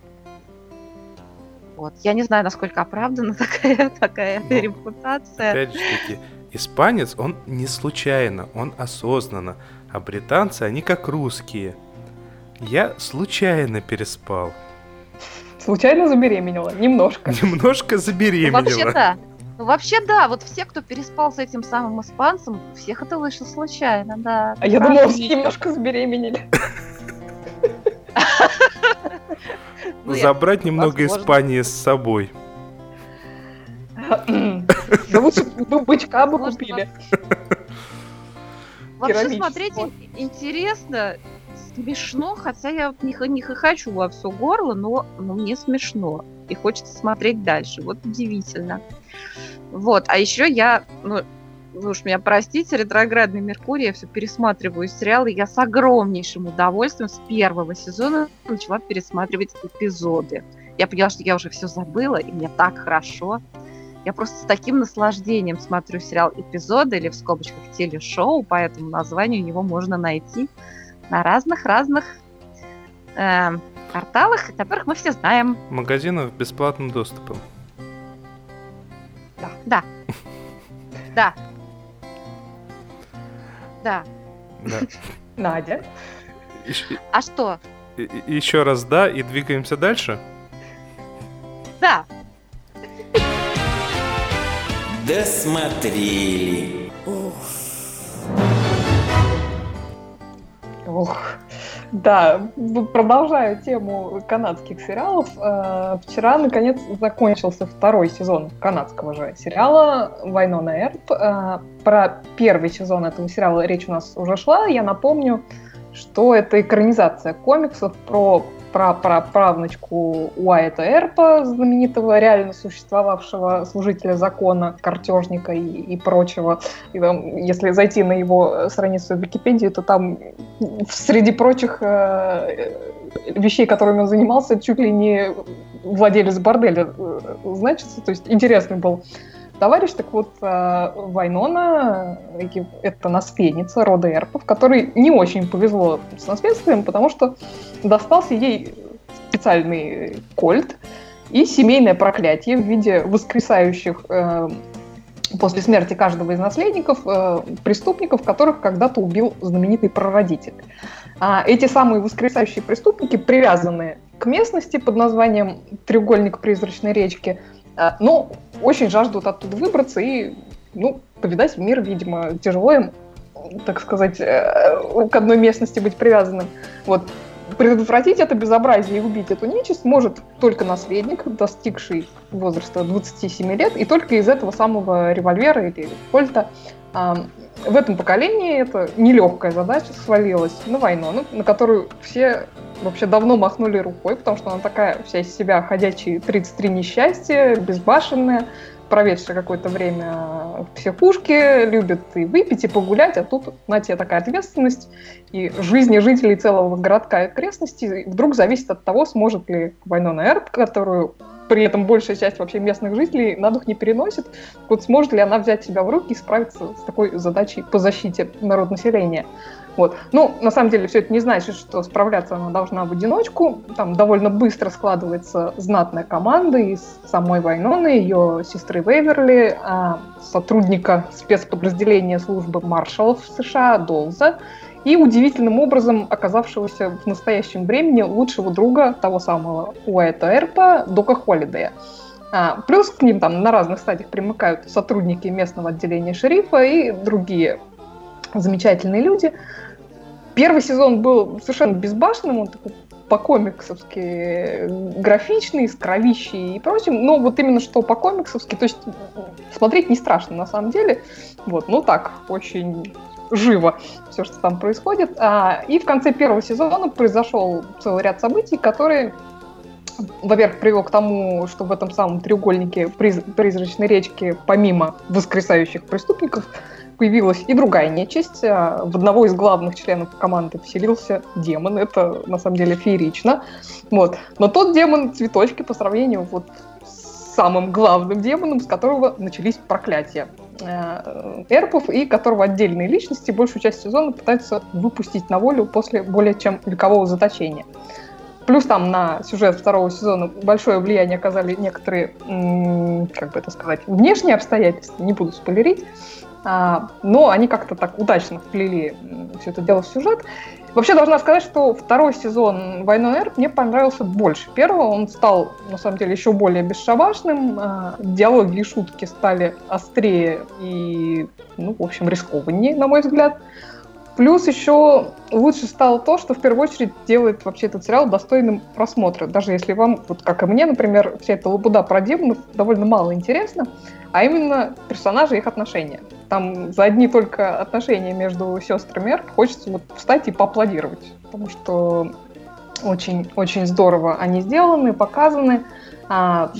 Вот. Я не знаю, насколько оправдана такая, такая Ну, репутация. Опять же таки, испанец, он не случайно, он осознанно. А британцы, они как русские. Я случайно переспал. Случайно забеременела? Немножко. Немножко Ну, забеременела. вообще да. Ну, вообще да, вот все, кто переспал с этим самым испанцем, всех это вышло случайно, да. А я думала, все немножко забеременели. Ну, Забрать немного. Испании с собой. Да лучше бы бычка бы купили. Вообще смотреть ин- интересно, смешно, хотя я не, не хочу во все горло, но, но мне смешно. И хочется смотреть дальше. Вот удивительно. Вот, а еще я, ну, вы уж меня простите, ретроградный Меркурий, я все пересматриваю сериалы, я с огромнейшим удовольствием с первого сезона начала пересматривать эпизоды. Я поняла, что я уже все забыла, и мне так хорошо. Я просто с таким наслаждением смотрю сериал эпизоды или в скобочках телешоу, поэтому название у него можно найти на разных-разных эм, порталах, которых мы все знаем. Магазинов бесплатным доступом. Да. Да. Да. Да. Надя. А что? Еще раз да, и двигаемся дальше. Да. Досмотрели. Ох. Да, продолжая тему канадских сериалов, э, вчера, наконец, закончился второй сезон канадского же сериала «Вайнона Эрп». Э, про первый сезон этого сериала речь у нас уже шла. Я напомню, что это экранизация комиксов про правнучку Уайта Эрпа, знаменитого реально существовавшего служителя закона, картежника и, и прочего. И там, если зайти на его страницу в Википедии, то там среди прочих э, вещей, которыми он занимался, чуть ли не владелец борделя э, значится. То есть интересный был товарищ. Так вот, э, Вайнона это наследница рода Эрпов, которой не очень повезло с наследствием, потому что достался ей специальный кольт и семейное проклятие в виде воскресающих э, после смерти каждого из наследников э, преступников, которых когда-то убил знаменитый прародитель. А эти самые воскресающие преступники привязаны к местности под названием треугольник призрачной речки, но очень жаждут оттуда выбраться и ну, повидать мир, видимо, тяжело им, так сказать, э, к одной местности быть привязанным. Вот. Предотвратить это безобразие и убить эту нечисть может только наследник, достигший возраста 27 лет, и только из этого самого револьвера или кольта. А, в этом поколении это нелегкая задача свалилась на войну, ну, на которую все вообще давно махнули рукой, потому что она такая вся из себя ходячие 33 несчастья, безбашенная, проведшая какое-то время в психушке, любит и выпить, и погулять, а тут на тебе такая ответственность, и жизни жителей целого городка и окрестностей вдруг зависит от того, сможет ли Вайнона Эрп, которую при этом большая часть вообще местных жителей на дух не переносит, вот сможет ли она взять себя в руки и справиться с такой задачей по защите народонаселения. Вот. Ну, на самом деле, все это не значит, что справляться она должна в одиночку. Там довольно быстро складывается знатная команда из самой Вайноны, ее сестры Вейверли, а, сотрудника спецподразделения службы маршалов США Долза и удивительным образом оказавшегося в настоящем времени лучшего друга того самого Уайта Эрпа, Дока Холидея. А, плюс к ним там на разных стадиях примыкают сотрудники местного отделения шерифа и другие замечательные люди. Первый сезон был совершенно безбашенным, он такой по-комиксовски графичный, с кровищей и прочим. Но вот именно что по-комиксовски, то есть смотреть не страшно на самом деле. Вот, ну так, очень живо все, что там происходит. А, и в конце первого сезона произошел целый ряд событий, которые во-первых, привел к тому, что в этом самом треугольнике приз- призрачной речки, помимо воскресающих преступников, появилась и другая нечисть. А, в одного из главных членов команды поселился демон. Это, на самом деле, феерично. Вот. Но тот демон цветочки по сравнению вот с самым главным демоном, с которого начались проклятия э, эрпов, и которого отдельные личности большую часть сезона пытаются выпустить на волю после более чем векового заточения. Плюс там на сюжет второго сезона большое влияние оказали некоторые, как бы это сказать, внешние обстоятельства, не буду спойлерить, но они как-то так удачно вплели все это дело в сюжет. Вообще должна сказать, что второй сезон «Войны Эр» мне понравился больше первого. Он стал, на самом деле, еще более бесшабашным. А, диалоги и шутки стали острее и, ну, в общем, рискованнее, на мой взгляд. Плюс еще лучше стало то, что в первую очередь делает вообще этот сериал достойным просмотра. Даже если вам, вот как и мне, например, вся эта лабуда про демонов довольно мало интересна, а именно персонажи и их отношения. Там за одни только отношения между сестрами хочется вот встать и поаплодировать, потому что очень, очень здорово они сделаны, показаны. А,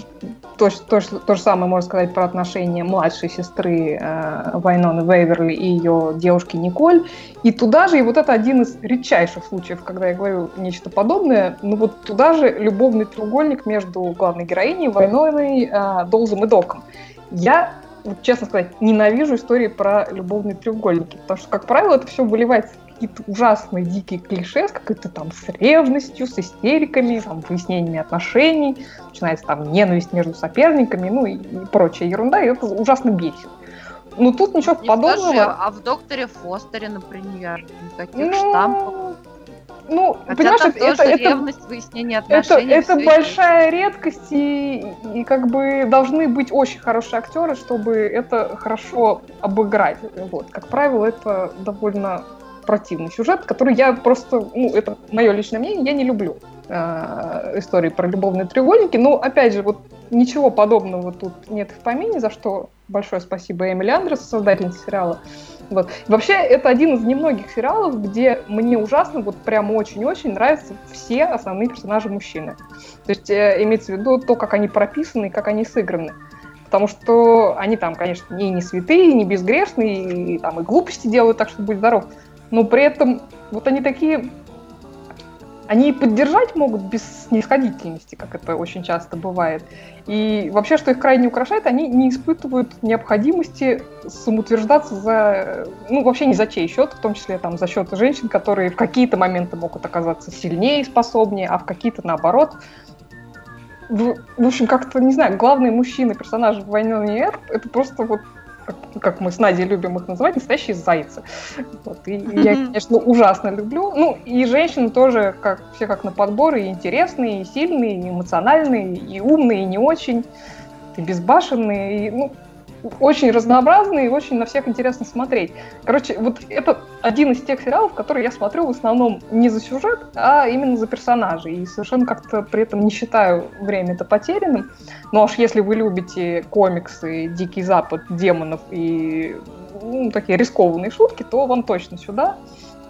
то, то, то же самое можно сказать про отношения младшей сестры э, Вайноны Вейверли и ее девушки Николь. И туда же, и вот это один из редчайших случаев, когда я говорю нечто подобное, ну вот туда же любовный треугольник между главной героиней Вайноной, э, Долзом и Доком. Я честно сказать, ненавижу истории про любовные треугольники, потому что, как правило, это все выливается какие-то ужасные дикие клише, с какой-то там с ревностью, с истериками, там, выяснениями отношений, начинается там ненависть между соперниками, ну и, и прочая ерунда, и это ужасно бесит. Ну тут ничего Не подобного. Скажи, а в докторе Фостере, например, никаких ну, штампов. Ну, Хотя понимаешь, это, тоже это, ревность, выяснение отношений. Это, это большая есть. редкость, и, и как бы должны быть очень хорошие актеры, чтобы это хорошо обыграть. Вот. Как правило, это довольно противный сюжет, который я просто, ну, это мое личное мнение, я не люблю э, истории про любовные треугольники. Но, опять же, вот ничего подобного тут нет в помине, за что большое спасибо Эмили Андрес, создательнице сериала. Вот. вообще, это один из немногих сериалов, где мне ужасно, вот прям очень-очень нравятся все основные персонажи мужчины. То есть э, имеется в виду то, как они прописаны и как они сыграны. Потому что они там, конечно, не, не святые, не безгрешные, и, там, и глупости делают, так что будь здоров но при этом вот они такие они поддержать могут без снисходительности, как это очень часто бывает. И вообще, что их крайне украшает, они не испытывают необходимости самоутверждаться за, ну, вообще не за чей счет, в том числе там за счет женщин, которые в какие-то моменты могут оказаться сильнее и способнее, а в какие-то наоборот. В, в общем, как-то, не знаю, главные мужчины, персонажи в «Войне Эр» — это просто вот как мы с Надей любим их называть, настоящие зайцы. Вот. И я, конечно, ужасно люблю. Ну, и женщины тоже, как все как на подбор, и интересные, и сильные, и эмоциональные, и умные, и не очень, и безбашенные. И, ну, очень разнообразный и очень на всех интересно смотреть. Короче, вот это один из тех сериалов, которые я смотрю в основном не за сюжет, а именно за персонажей. И совершенно как-то при этом не считаю время это потерянным. Но аж если вы любите комиксы, Дикий Запад, демонов и ну, такие рискованные шутки, то вам точно сюда.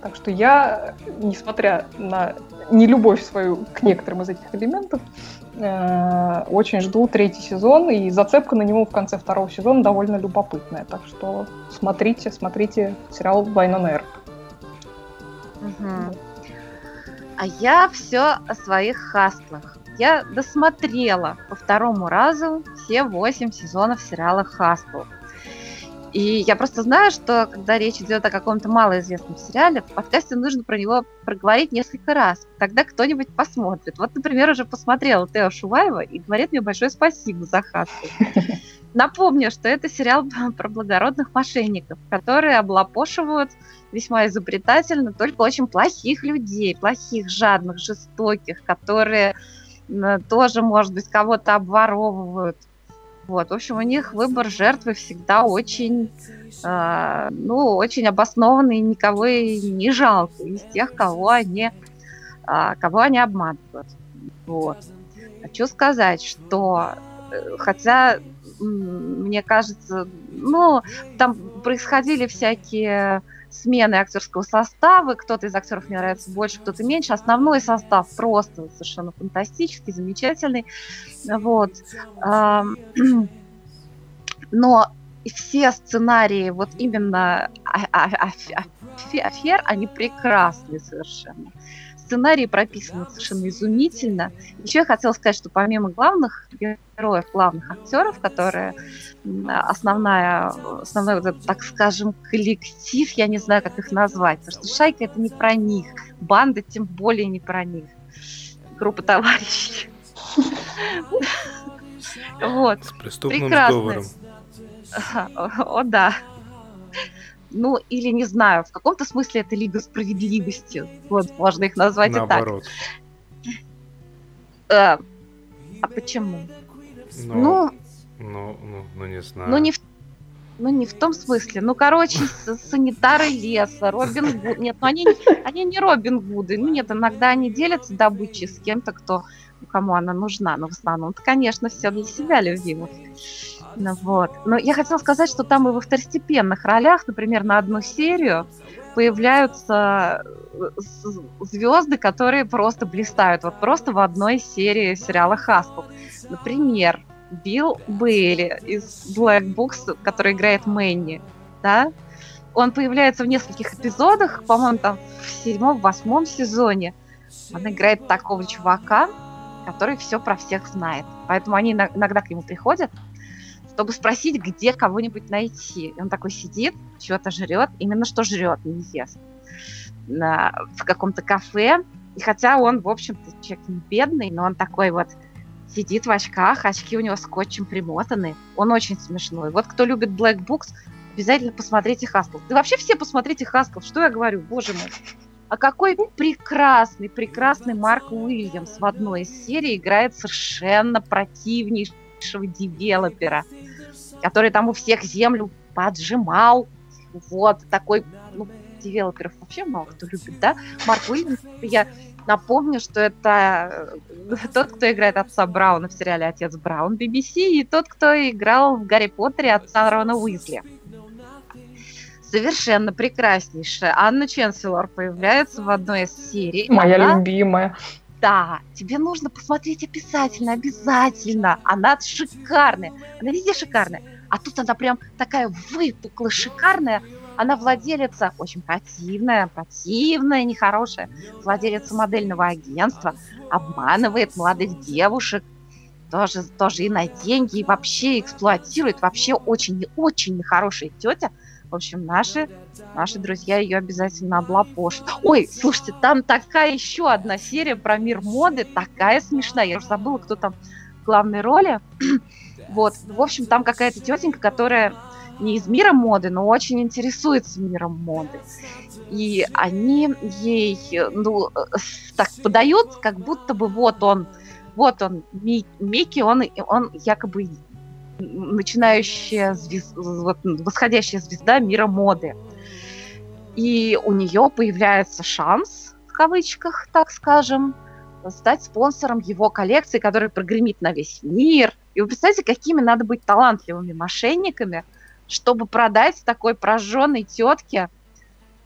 Так что я, несмотря на нелюбовь свою к некоторым из этих элементов, Э, очень жду третий сезон, и зацепка на него в конце второго сезона довольно любопытная. Так что смотрите, смотрите сериал «Война Эрп». Угу. А я все о своих хастлах. Я досмотрела по второму разу все восемь сезонов сериала «Хастл». И я просто знаю, что когда речь идет о каком-то малоизвестном сериале, в подкасте нужно про него проговорить несколько раз. Тогда кто-нибудь посмотрит. Вот, например, уже посмотрела Тео Шуваева и говорит мне большое спасибо за хаску. Напомню, что это сериал про благородных мошенников, которые облапошивают весьма изобретательно только очень плохих людей, плохих, жадных, жестоких, которые тоже, может быть, кого-то обворовывают, вот, в общем, у них выбор жертвы всегда очень, э, ну, очень обоснованный, никого и не жалко из тех, кого они, э, кого они обманывают. Вот. Хочу сказать, что э, хотя мне кажется, ну, там происходили всякие смены актерского состава, кто-то из актеров мне нравится больше, кто-то меньше. Основной состав просто совершенно фантастический, замечательный. Вот. Но все сценарии вот именно афер, они прекрасные совершенно сценарии прописаны совершенно изумительно. Еще я хотела сказать, что помимо главных героев, главных актеров, которые основная, основной, так скажем, коллектив, я не знаю, как их назвать, потому что шайка это не про них, банда тем более не про них, группа товарищей. Вот. С преступным сговором. О, да ну, или не знаю, в каком-то смысле это Лига Справедливости. Вот, можно их назвать Наоборот. и так. А, а почему? Ну, ну, ну, ну, ну, не знаю. Ну, не в ну, не в том смысле. Ну, короче, санитары леса, Робин Гуд. Нет, ну они, они не Робин Гуды. Ну, нет, иногда они делятся добычей с кем-то, кто, кому она нужна. Но в основном, конечно, все для себя любимых. Ну, вот. Но я хотела сказать, что там и во второстепенных ролях, например, на одну серию появляются э, звезды, которые просто блистают. Вот просто в одной серии сериала Хаскл. Например, Билл Бейли из Black Books, который играет Мэнни, да, он появляется в нескольких эпизодах, по-моему, там в седьмом, восьмом сезоне. Он играет такого чувака, который все про всех знает. Поэтому они иногда к нему приходят, чтобы спросить, где кого-нибудь найти. И он такой сидит, что-то жрет, именно что жрет, не ест. На, в каком-то кафе. И хотя он, в общем-то, человек не бедный, но он такой вот сидит в очках, очки у него скотчем примотаны. Он очень смешной. Вот кто любит Black Books, обязательно посмотрите Хаскл. Да вообще все посмотрите Хаскл. Что я говорю, боже мой. А какой прекрасный, прекрасный Марк Уильямс в одной из серий играет совершенно противнейшего девелопера который там у всех землю поджимал. Вот, такой, ну, девелоперов вообще мало кто любит, да? Марк Уильямс, я напомню, что это э, тот, кто играет отца Брауна в сериале «Отец Браун» BBC, и тот, кто играл в «Гарри Поттере» отца Рона Уизли. Совершенно прекраснейшая. Анна Ченселор появляется в одной из серий. Моя Она... любимая. Да, тебе нужно посмотреть обязательно, обязательно. Она шикарная. Она везде шикарная. А тут она прям такая выпуклая, шикарная. Она владелица, очень противная, противная, нехорошая, владелица модельного агентства, обманывает молодых девушек, тоже, тоже и на деньги, и вообще эксплуатирует, вообще очень-очень нехорошая тетя. Общем, наши, наши друзья ее обязательно облапошат. Ой, слушайте, там такая еще одна серия про мир моды, такая смешная. Я уже забыла, кто там в главной роли. Вот, в общем, там какая-то тетенька, которая не из мира моды, но очень интересуется миром моды. И они ей, ну, так подают, как будто бы вот он, вот он, Микки, он, он якобы начинающая звезда, вот, восходящая звезда мира моды. И у нее появляется шанс, в кавычках, так скажем, стать спонсором его коллекции, которая прогремит на весь мир – и вы представляете, какими надо быть талантливыми мошенниками, чтобы продать такой прожженной тетке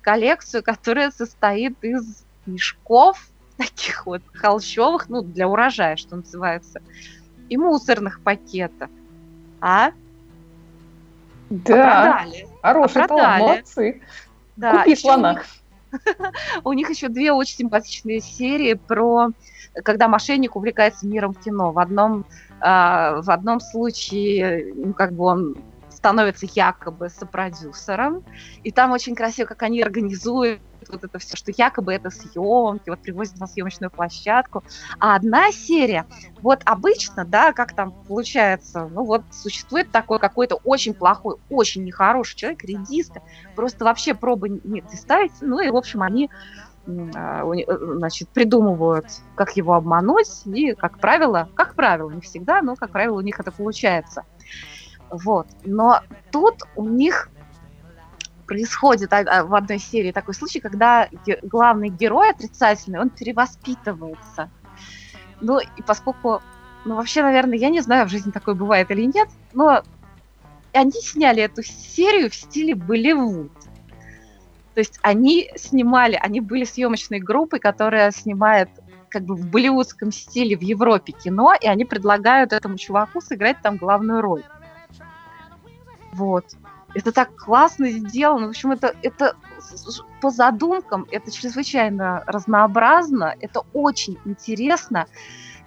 коллекцию, которая состоит из мешков, таких вот холщовых, ну, для урожая, что называется, и мусорных пакетов. А? Да, а хороший талант, молодцы. Да, Купи слона. У них еще две очень симпатичные серии про когда мошенник увлекается миром кино. В одном а, в одном случае, ну, как бы он становится якобы сопродюсером, и там очень красиво, как они организуют вот это все, что якобы это съемки, вот привозят на съемочную площадку. А одна серия, вот обычно, да, как там получается, ну вот существует такой какой-то очень плохой, очень нехороший человек, редиска, просто вообще пробы не ставить, ну и, в общем, они а, э, значит, придумывают, как его обмануть, и, как правило, как правило, не всегда, но, как правило, у них это получается. Вот. Но тут у них происходит в одной серии такой случай, когда главный герой отрицательный, он перевоспитывается. Ну, и поскольку ну вообще, наверное, я не знаю, в жизни такое бывает или нет, но они сняли эту серию в стиле Болливуд. То есть они снимали, они были съемочной группой, которая снимает как бы в болливудском стиле в Европе кино, и они предлагают этому чуваку сыграть там главную роль. Вот. Это так классно сделано. В общем, это, это по задумкам, это чрезвычайно разнообразно, это очень интересно,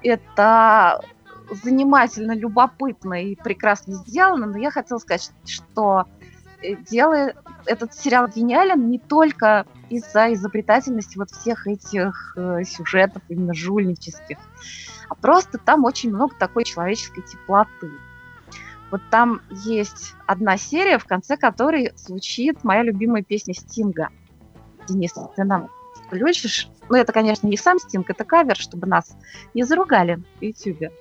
это занимательно, любопытно и прекрасно сделано, но я хотела сказать, что э, делает этот сериал гениален не только из-за изобретательности вот всех этих э, сюжетов именно жульнических, а просто там очень много такой человеческой теплоты. Вот там есть одна серия, в конце которой звучит моя любимая песня Стинга. Денис, ты нам включишь? Ну, это, конечно, не сам Стинг, это кавер, чтобы нас не заругали в Ютьюбе.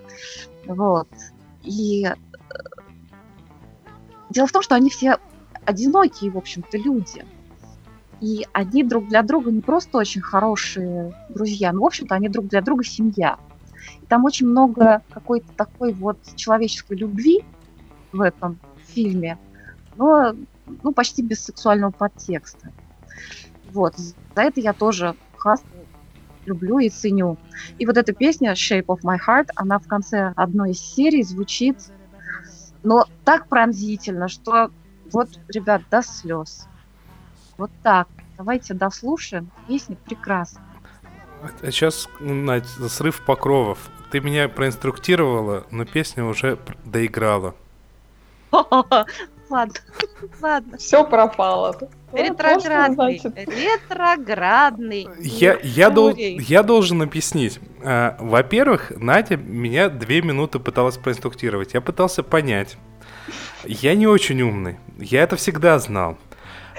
Вот. И э, дело в том, что они все одинокие, в общем-то, люди. И они друг для друга не просто очень хорошие друзья, но, в общем-то, они друг для друга семья. И там очень много какой-то такой вот человеческой любви в этом фильме, но ну, почти без сексуального подтекста. Вот. За это я тоже Хас люблю и ценю. И вот эта песня Shape of My Heart, она в конце одной из серий звучит, но так пронзительно, что вот, ребят, до слез. Вот так. Давайте дослушаем. Песня прекрасная. А сейчас, Надь, срыв покровов. Ты меня проинструктировала, но песня уже доиграла. Ладно, ладно. Все пропало. Ретроградный. Ретроградный. Я, я, дол, я должен объяснить. А, во-первых, Надя меня две минуты пыталась проинструктировать. Я пытался понять. Я не очень умный. Я это всегда знал.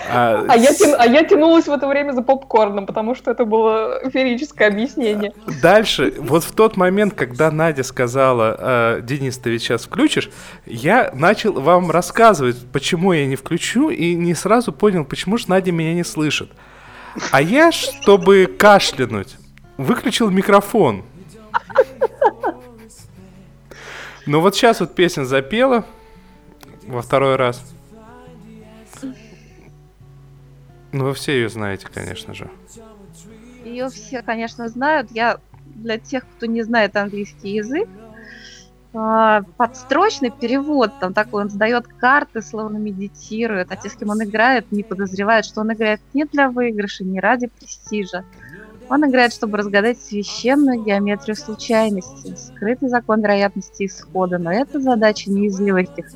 А, а, я тя... а я тянулась в это время за попкорном, потому что это было феерическое объяснение. Дальше, вот в тот момент, когда Надя сказала, э, Денис, ты ведь сейчас включишь, я начал вам рассказывать, почему я не включу, и не сразу понял, почему же Надя меня не слышит. А я, чтобы кашлянуть, выключил микрофон. Но вот сейчас вот песня запела во второй раз. Ну, вы все ее знаете, конечно же. Ее все, конечно, знают. Я для тех, кто не знает английский язык, а, подстрочный перевод, там такой, он сдает карты, словно медитирует, а те, с кем он играет, не подозревают, что он играет не для выигрыша, не ради престижа. Он играет, чтобы разгадать священную геометрию случайности, скрытый закон вероятности исхода, но эта задача не из легких.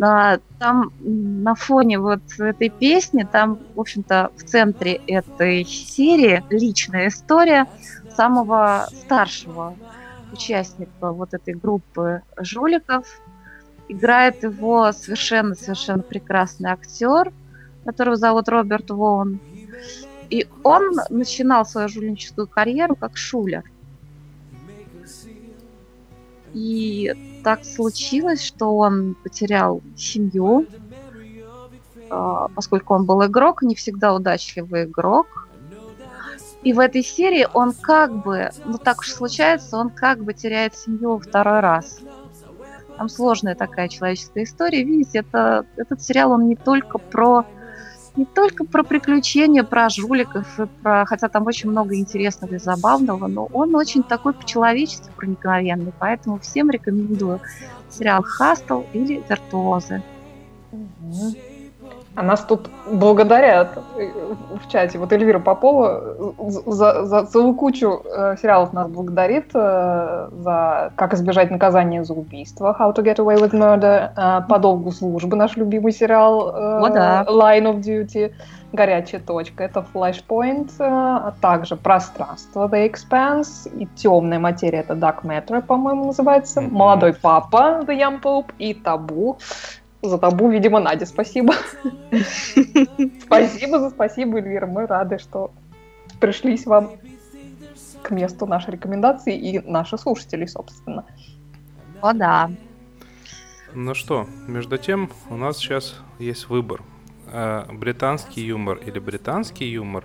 А, там на фоне вот этой песни, там, в общем-то, в центре этой серии личная история самого старшего участника вот этой группы жуликов. Играет его совершенно-совершенно прекрасный актер, которого зовут Роберт Воун. И он начинал свою жульническую карьеру как шулер. И так случилось, что он потерял семью, а, поскольку он был игрок, не всегда удачливый игрок. И в этой серии он как бы, ну так уж случается, он как бы теряет семью второй раз. Там сложная такая человеческая история. Видите, это, этот сериал, он не только про не только про приключения, про жуликов, и про, хотя там очень много интересного и забавного, но он очень такой по-человечески проникновенный, поэтому всем рекомендую сериал «Хастл» или «Виртуозы». Угу. А нас тут благодарят э, в чате. Вот Эльвира Попова за, за целую кучу э, сериалов нас благодарит э, за «Как избежать наказания за убийство», «How to get away with murder», э, «По долгу службы», наш любимый сериал э, О, да. «Line of Duty», «Горячая точка», это «Flashpoint», э, а также «Пространство», «The Expanse», и «Темная материя», это «Dark Matter», по-моему, называется, mm-hmm. «Молодой папа», «The Young Pope» и «Табу». За табу, видимо, Надя, спасибо. Спасибо за спасибо, Эльвира. Мы рады, что пришлись вам к месту нашей рекомендации и наши слушатели, собственно. О, да. Ну что, между тем, у нас сейчас есть выбор. А, британский юмор или британский юмор,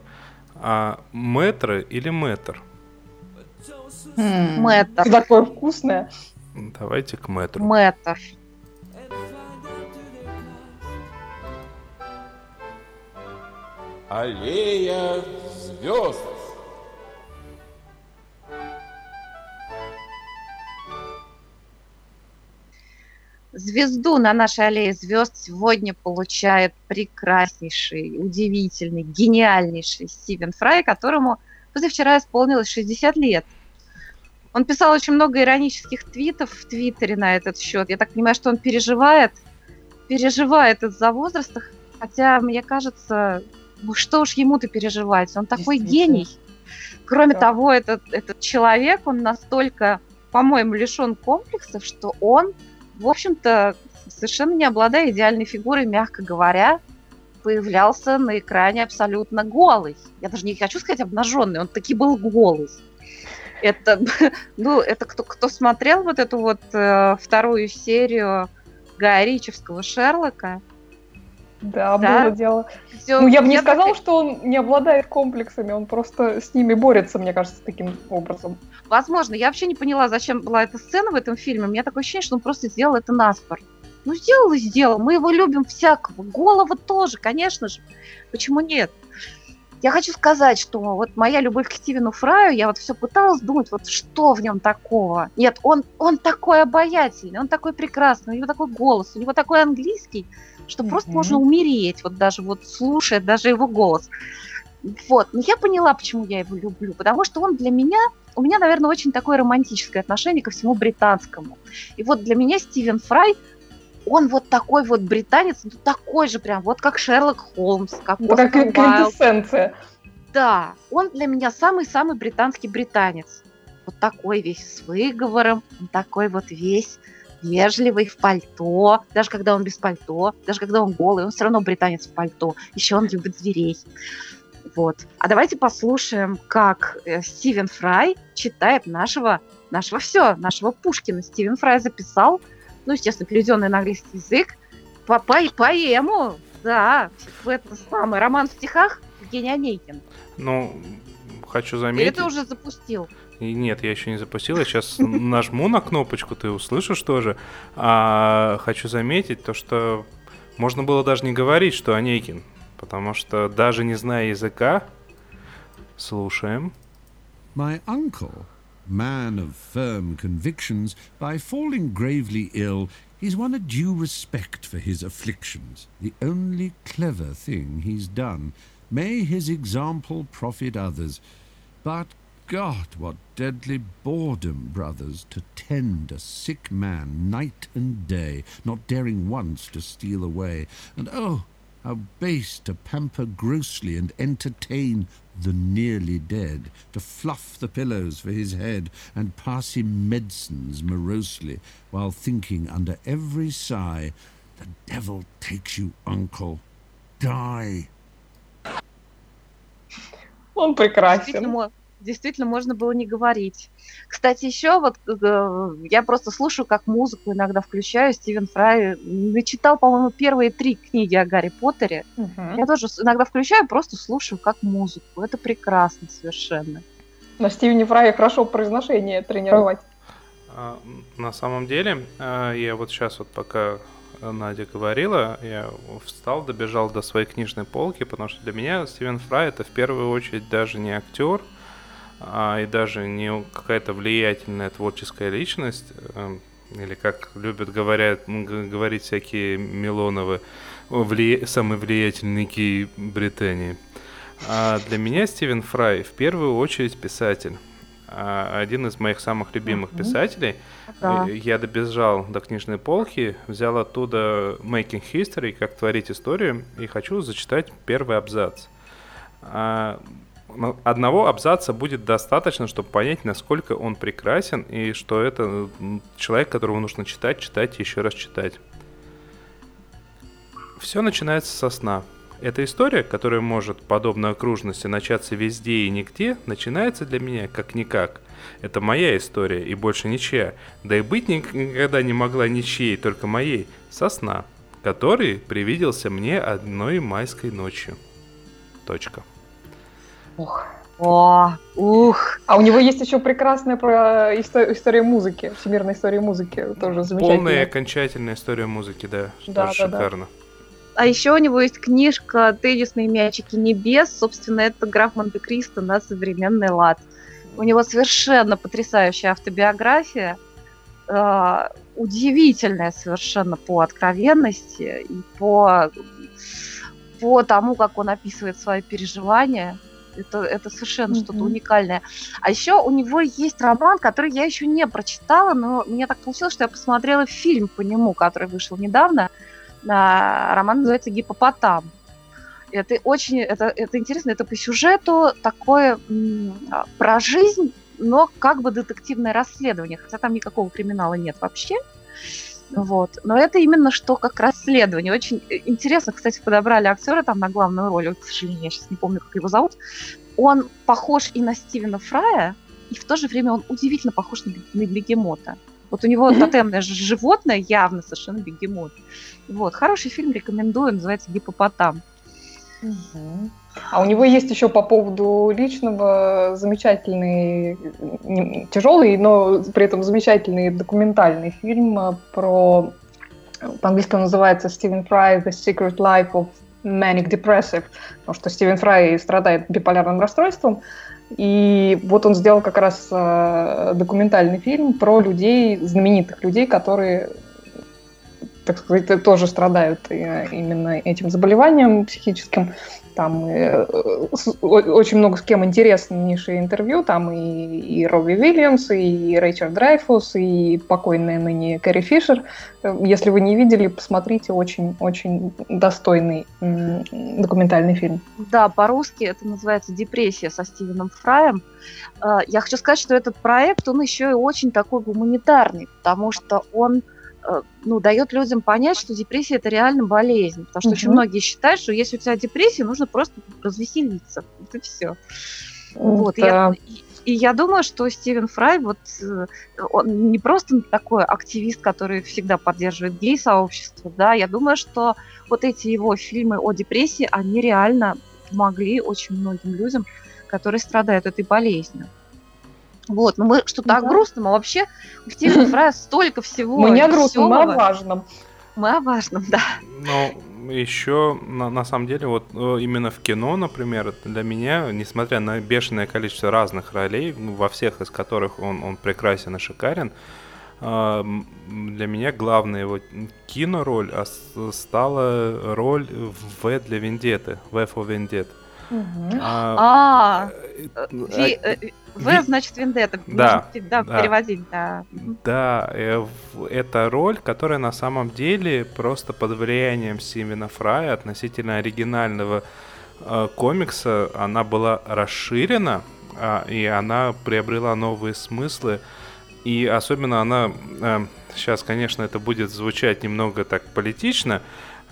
а метры или метр? М, Мэтр. Что такое вкусное. Давайте к мэтру. Мэтр. Аллея звезд. Звезду на нашей аллее звезд сегодня получает прекраснейший, удивительный, гениальнейший Стивен Фрай, которому позавчера исполнилось 60 лет. Он писал очень много иронических твитов в Твиттере на этот счет. Я так понимаю, что он переживает, переживает из-за возраста, хотя мне кажется, ну что уж ему-то переживать, он такой гений. Кроме Да. того, этот, этот человек, он настолько, по-моему, лишен комплексов, что он в общем-то, совершенно не обладая идеальной фигурой, мягко говоря, появлялся на экране абсолютно голый. Я даже не хочу сказать обнаженный, он таки был голый. Это, ну, это кто, кто смотрел вот эту вот э, вторую серию Гая Ричевского Шерлока? Да, Да. было дело. Всё- Ну, я бы не сказала, что он не обладает комплексами, он просто с ними борется, мне кажется, таким образом. Возможно, я вообще не поняла, зачем была эта сцена в этом фильме. У меня такое ощущение, что он просто сделал это наспор. Ну, сделал и сделал. Мы его любим всякого. Голова тоже, конечно же. Почему нет? Я хочу сказать, что вот моя любовь к Стивену Фраю, я вот все пыталась думать, вот что в нем такого. Нет, он, он такой обаятельный, он такой прекрасный, у него такой голос, у него такой английский, что просто Мгм. можно умереть, вот даже вот слушая даже его голос. Вот, но я поняла, почему я его люблю, потому что он для меня у меня, наверное, очень такое романтическое отношение ко всему британскому. И вот для меня Стивен Фрай, он вот такой вот британец, ну, такой же прям, вот как Шерлок Холмс, как как Оскар Уайлд. квинтэссенция. Да, он для меня самый-самый британский британец. Вот такой весь с выговором, он такой вот весь вежливый в пальто, даже когда он без пальто, даже когда он голый, он все равно британец в пальто. Еще он любит зверей. Вот. А давайте послушаем, как э, Стивен Фрай читает нашего, нашего все, нашего Пушкина. Стивен Фрай записал, ну, естественно, переведенный на английский язык, по, по, поэму, да, в это самый роман в стихах Евгений Онейкин. Ну, хочу Или заметить... ты уже запустил? И Нет, я еще не запустил. Я сейчас нажму на кнопочку, ты услышишь тоже. А хочу заметить то, что можно было даже не говорить, что Онейкин. Потому что даже не зная языка, слушаем. My uncle, man of firm convictions, by falling gravely ill, he's won a due respect for his afflictions, the only clever thing he's done. May his example profit others. But God, what deadly boredom, brothers, to tend a sick man night and day, not daring once to steal away. And oh, how base to pamper grossly and entertain the nearly dead, to fluff the pillows for his head and pass him medicines morosely, while thinking under every sigh, The devil takes you, uncle. Die. Он Действительно, прекрасен. Действительно можно было не говорить. Кстати, еще вот э, я просто слушаю, как музыку иногда включаю. Стивен Фрай начитал, по-моему, первые три книги о Гарри Поттере. Мгм. Я тоже иногда включаю, просто слушаю как музыку. Это прекрасно совершенно. На Стивене Фрае хорошо произношение тренировать. А, На самом деле, а, я вот сейчас вот пока Надя говорила, я встал, добежал до своей книжной полки, потому что для меня Стивен Фрай это в первую очередь даже не актер, а и даже не какая-то влиятельная творческая личность, э, или как любят говорят, говорить всякие Милоновы, вли- самый влиятельный гей Британии. А для меня Стивен Фрай в первую очередь писатель. А Один из моих самых любимых писателей. Да. Я добежал до книжной полки, взял оттуда Making History, как творить историю, и хочу зачитать первый абзац. А, Одного абзаца будет достаточно, чтобы понять, насколько он прекрасен, и что это человек, которого нужно читать, читать и еще раз читать. Все начинается со сна. Эта история, которая может, подобно окружности, начаться везде и нигде, начинается для меня как-никак. Это моя история и больше ничья. Да и быть ник- никогда не могла ничьей, только моей. Со сна, который привиделся мне одной майской ночью. Точка. Ох. О, ух. А у него есть еще прекрасная про исто- история музыки, всемирная история музыки, тоже замечательная. Полная и окончательная история музыки, да. Да, тоже да, да. шикарно. А еще у него есть книжка «Теннисные мячики небес». Собственно, это граф Монте-Кристо на современный лад. У него совершенно потрясающая автобиография. э, удивительная совершенно по откровенности и по, по тому, как он описывает свои переживания. Это, это совершенно Мгм. что-то уникальное. А еще у него есть роман, который я еще не прочитала, но мне так получилось, что я посмотрела фильм по нему, который вышел недавно. А, роман называется «Гипопотам». Это очень это, это интересно, это по сюжету такое а, про жизнь, но как бы детективное расследование, хотя там никакого криминала нет вообще. Вот. Но это именно что как расследование. Очень э, интересно, кстати, подобрали актера там на главную роль. Ой, к сожалению, я сейчас не помню, как его зовут. Он похож и на Стивена Фрая, и в то же время он удивительно похож на, на бегемота. Вот у него Мгм. тотемное животное явно совершенно бегемот. Вот. Хороший фильм, рекомендую, называется «Гипопотам». Мгм. А у него есть еще по поводу личного замечательный, не- тяжелый, но при этом замечательный документальный фильм э, про, по-английски он называется Стивен Фрай «The Secret Life of Manic Depressive», потому что Стивен Фрай страдает биполярным расстройством, и вот он сделал как раз э, документальный фильм про людей, знаменитых людей, которые так сказать, тоже страдают э, именно этим заболеванием психическим. Там э, очень много с кем интереснейшие интервью. Там и, и Робби Уильямс, и Рэйчел Драйфус, и покойная ныне Кэрри Фишер. Э, Если вы не видели, посмотрите. Очень-очень достойный документальный фильм. Да, по-русски это называется «Депрессия» со Стивеном Фраем. Э, Я хочу сказать, что этот проект, он еще и очень такой гуманитарный, потому что он ну, дает людям понять, что депрессия это реально болезнь. Потому что очень Мгм. многие считают, что если у тебя депрессия, нужно просто развеселиться. Это все. Вот, и Да. я, и, и я думаю, что Стивен Фрай, вот э, он не просто такой активист, который всегда поддерживает гей-сообщество, да, я думаю, что вот эти его фильмы о депрессии, они реально помогли очень многим людям, которые страдают этой болезнью. Вот, но мы что-то о Да. грустном, а вообще у Стивена Фрая столько всего Мы не о грустном, мы о важном. Мы о важном, да. Но еще, на, на самом деле, вот э, именно в кино, например, для меня, несмотря на бешеное количество разных ролей, ну, во всех из которых он, он прекрасен и шикарен, э, для меня главная его кинороль ос- стала роль в «В для Вендетты», «В for Vendetta». А, А, э, Ви- э, В значит Вендетта. Да, да, да. переводить, да. Да, э, это роль, которая на самом деле просто под влиянием Стивена Фрая относительно оригинального э, комикса, она была расширена, а, и она приобрела новые смыслы. И особенно она, сейчас, конечно, это будет звучать немного так политично,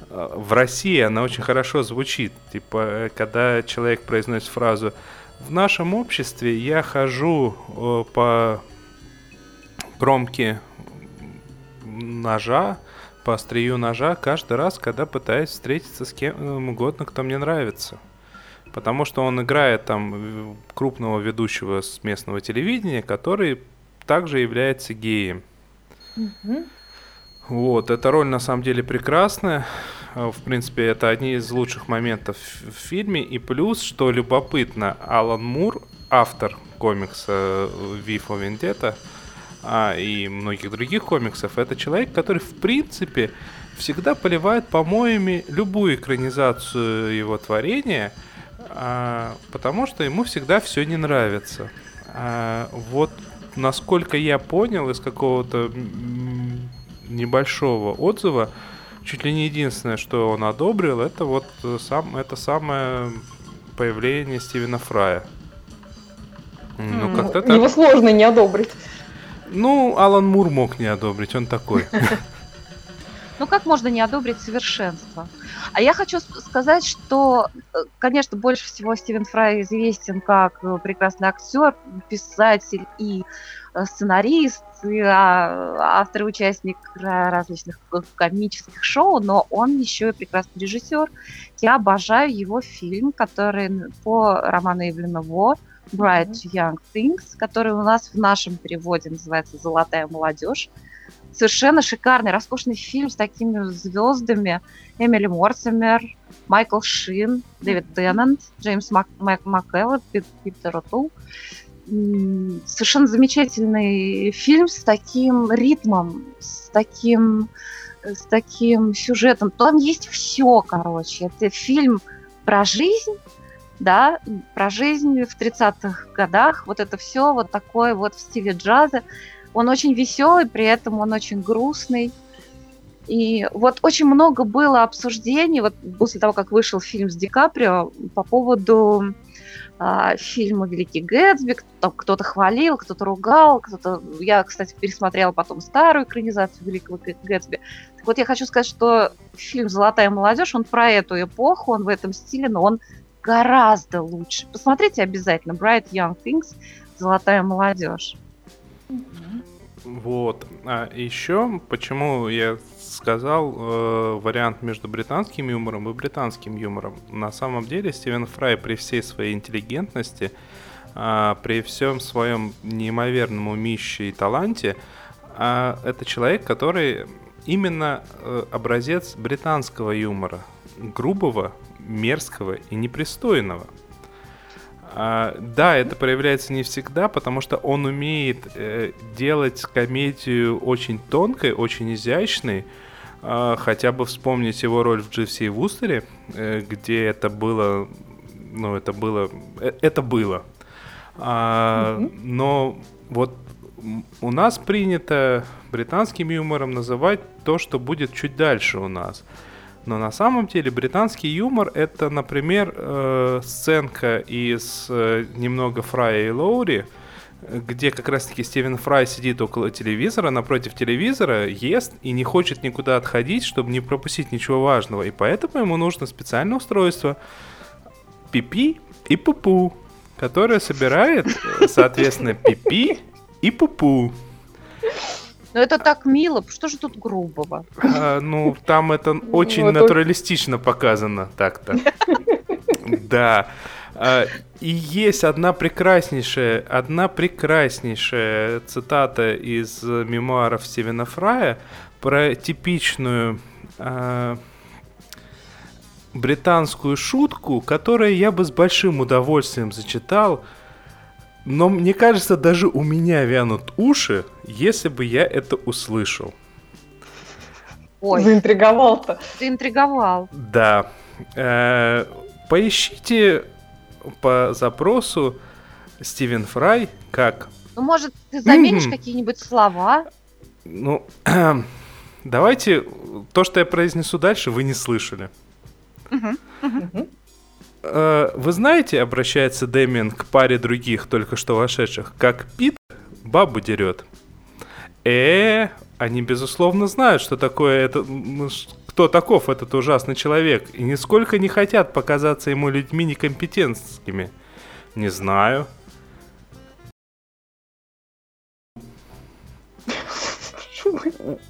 в России она очень хорошо звучит. Типа, э, когда человек произносит фразу «В нашем обществе я хожу э, по кромке ножа, по острию ножа каждый раз, когда пытаюсь встретиться с кем угодно, кто мне нравится. Потому что он играет там э, крупного ведущего с местного телевидения, который также является геем. Мгм. Вот, эта роль на самом деле прекрасная. Э, В принципе, это одни из лучших моментов в фильме. И плюс, что любопытно, Алан Мур, автор комикса э, for Vendetta а, и многих других комиксов, это человек, который, в принципе, всегда поливает помоями любую экранизацию его творения, а, потому что ему всегда все не нравится. А, вот насколько я понял из какого-то небольшого отзыва, чуть ли не единственное, что он одобрил, это вот э, сам, это самое появление Стивена Фрая. Ну, М, как-то Его так. сложно не одобрить. Ну, Алан Мур мог не одобрить, он такой. Ну как можно не одобрить совершенство? А я хочу сказать, что, э, конечно, больше всего Стивен Фрай известен как э, прекрасный актер, писатель и сценарист, и а, автор и участник различных комических шоу, но он еще и прекрасный режиссер. Я обожаю его фильм, который по роману Эвелина Во Bright Young Things, который у нас в нашем переводе называется «Золотая молодежь». Совершенно шикарный, роскошный фильм с такими звездами. Эмили Мортимер, Майкл Шин, Дэвид Теннант, Джеймс Мак Мак Маккелло, Питер Отул. Совершенно замечательный фильм с таким ритмом, с таким, с таким сюжетом. Там есть все, короче. Это фильм про жизнь, да, про жизнь в 30-х годах. Вот это все вот такое вот в стиле джаза. Он очень веселый, при этом он очень грустный. И вот очень много было обсуждений, вот после того, как вышел фильм с Ди Каприо, по поводу а, фильма «Великий Гэтсби». Кто-то хвалил, кто-то ругал, кто-то... Я, кстати, пересмотрела потом старую экранизацию «Великого Гэтсби». Так вот, я хочу сказать, что фильм «Золотая молодежь», он про эту эпоху, он в этом стиле, но он гораздо лучше. Посмотрите обязательно Bright Young Things, Золотая молодежь. Вот. А еще, почему я сказал э, вариант между британским юмором и британским юмором. На самом деле Стивен Фрай при всей своей интеллигентности, э, при всем своем неимоверном умище и таланте, э, это человек, который именно э, образец британского юмора. Грубого, мерзкого и непристойного. А, да, это проявляется не всегда, потому что он умеет э, делать комедию очень тонкой, очень изящной. Э, хотя бы вспомнить его роль в и Вустере, э, где это было, ну это было, э, это было. А, mm-hmm. Но вот у нас принято британским юмором называть то, что будет чуть дальше у нас. Но на самом деле британский юмор это, например, э, сценка из э, немного Фрая и Лоури, где как раз-таки Стивен Фрай сидит около телевизора, напротив телевизора, ест и не хочет никуда отходить, чтобы не пропустить ничего важного. И поэтому ему нужно специальное устройство пипи и пупу, которое собирает, э, соответственно, пипи и пупу. Но это так мило, что же тут грубого? А, ну, там это очень вот натуралистично показано так-то. Да. А, и есть одна прекраснейшая, одна прекраснейшая цитата из мемуаров Стивена Фрая про типичную э, британскую шутку, которую я бы с большим удовольствием зачитал, но мне кажется, даже у меня вянут уши, если бы я это услышал. Ой. Заинтриговал-то. Заинтриговал. Да. Э, поищите по запросу Стивен Фрай как... Ну, может, ты заменишь mm-hmm. какие-нибудь слова? Ну, давайте то, что я произнесу дальше, вы не слышали. Uh-huh. Uh-huh. Вы знаете, обращается Дэмиан к паре других, только что вошедших, как Пит бабу дерет. Э, они безусловно знают, что такое это, кто таков этот ужасный человек, и нисколько не хотят показаться ему людьми некомпетентскими. Не знаю.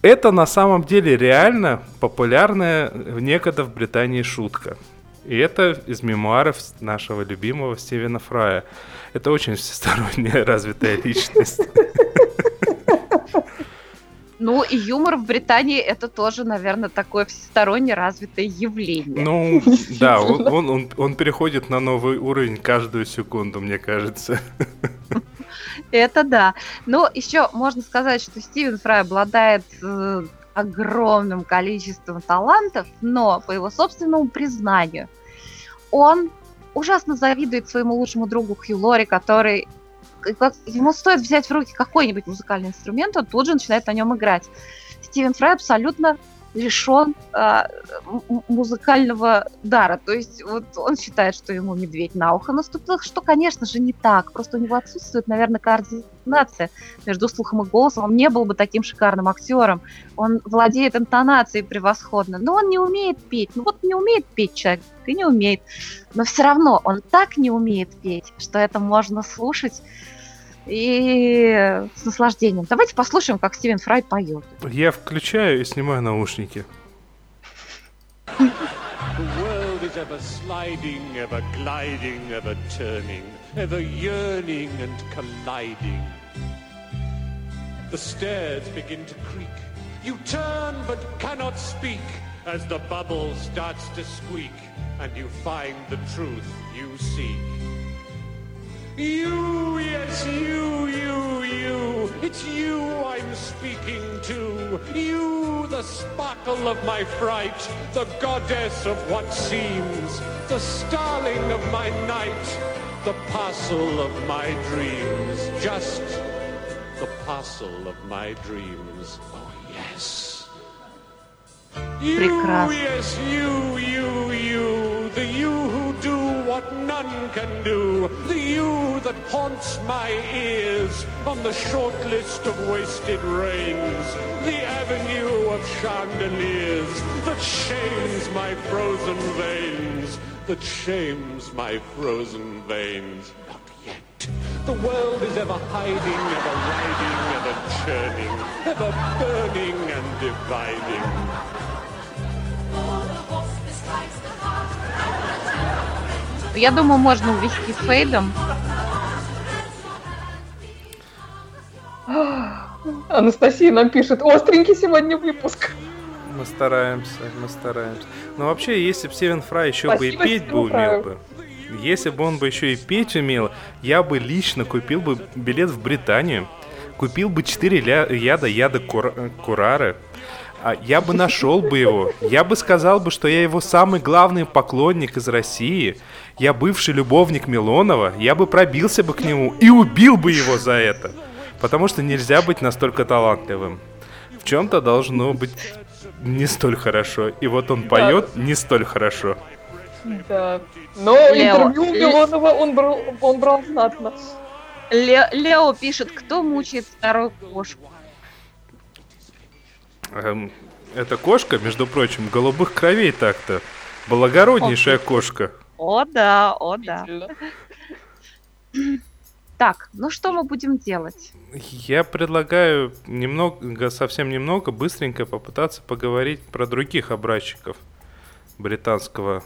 Это на самом деле реально популярная некогда в Британии шутка. И это из мемуаров нашего любимого Стивена Фрая. Это очень всесторонняя развитая личность. Ну, и юмор в Британии это тоже, наверное, такое всесторонне развитое явление. Ну, да, он, он, он, он переходит на новый уровень каждую секунду, мне кажется. Это да. Но еще можно сказать, что Стивен Фрай обладает э, огромным количеством талантов, но по его собственному признанию он ужасно завидует своему лучшему другу Хью Лори, который ему стоит взять в руки какой-нибудь музыкальный инструмент, он тут же начинает на нем играть. Стивен Фрай абсолютно лишен а, музыкального дара. То есть вот он считает, что ему медведь на ухо наступил, что, конечно же, не так. Просто у него отсутствует, наверное, координация между слухом и голосом. Он не был бы таким шикарным актером. Он владеет интонацией превосходно, но он не умеет петь. Ну вот не умеет петь человек, и не умеет. Но все равно он так не умеет петь, что это можно слушать и с наслаждением. Давайте послушаем, как Стивен Фрай поет. Я включаю и снимаю наушники. Ever sliding, ever gliding, ever turning, ever yearning and colliding. The stairs begin to creak. You turn but cannot speak as the bubble starts to squeak and you find the truth you seek. You, yes, you, you, you. It's you I'm speaking to. You, the sparkle of my fright, the goddess of what seems, the starling of my night, the parcel of my dreams. Just the parcel of my dreams Oh, yes. You, Прекрасно. yes, you, you, you, the you who do what none can do, the you that haunts my ears on the short list of wasted rains, the avenue of chandeliers that shames my frozen veins, that shames my frozen veins. Not yet. The world is ever hiding, ever riding, ever churning, ever burning and dividing. Я думаю, можно увести фейдом. Анастасия нам пишет, остренький сегодня выпуск. Мы стараемся, мы стараемся. Но вообще, если бы Стивен Фрай еще бы и Спасибо петь бы умел Фраю. бы, если бы он бы еще и петь умел, я бы лично купил бы билет в Британию, купил бы 4 ля- яда яда кур- курары, я бы нашел бы его. Я бы сказал бы, что я его самый главный поклонник из России. Я бывший любовник Милонова. Я бы пробился бы к нему и убил бы его за это. Потому что нельзя быть настолько талантливым. В чем-то должно быть не столь хорошо. И вот он поет не столь хорошо. Да. Но Лео, интервью Милонова он брал, он брал знатно. Ле- Лео пишет, кто мучает старую кошку. Эм, эта кошка, между прочим, голубых кровей так-то. Благороднейшая кошка. О да, о да. Так, ну что мы будем делать? Я предлагаю немного, совсем немного, быстренько попытаться поговорить про других образчиков британского.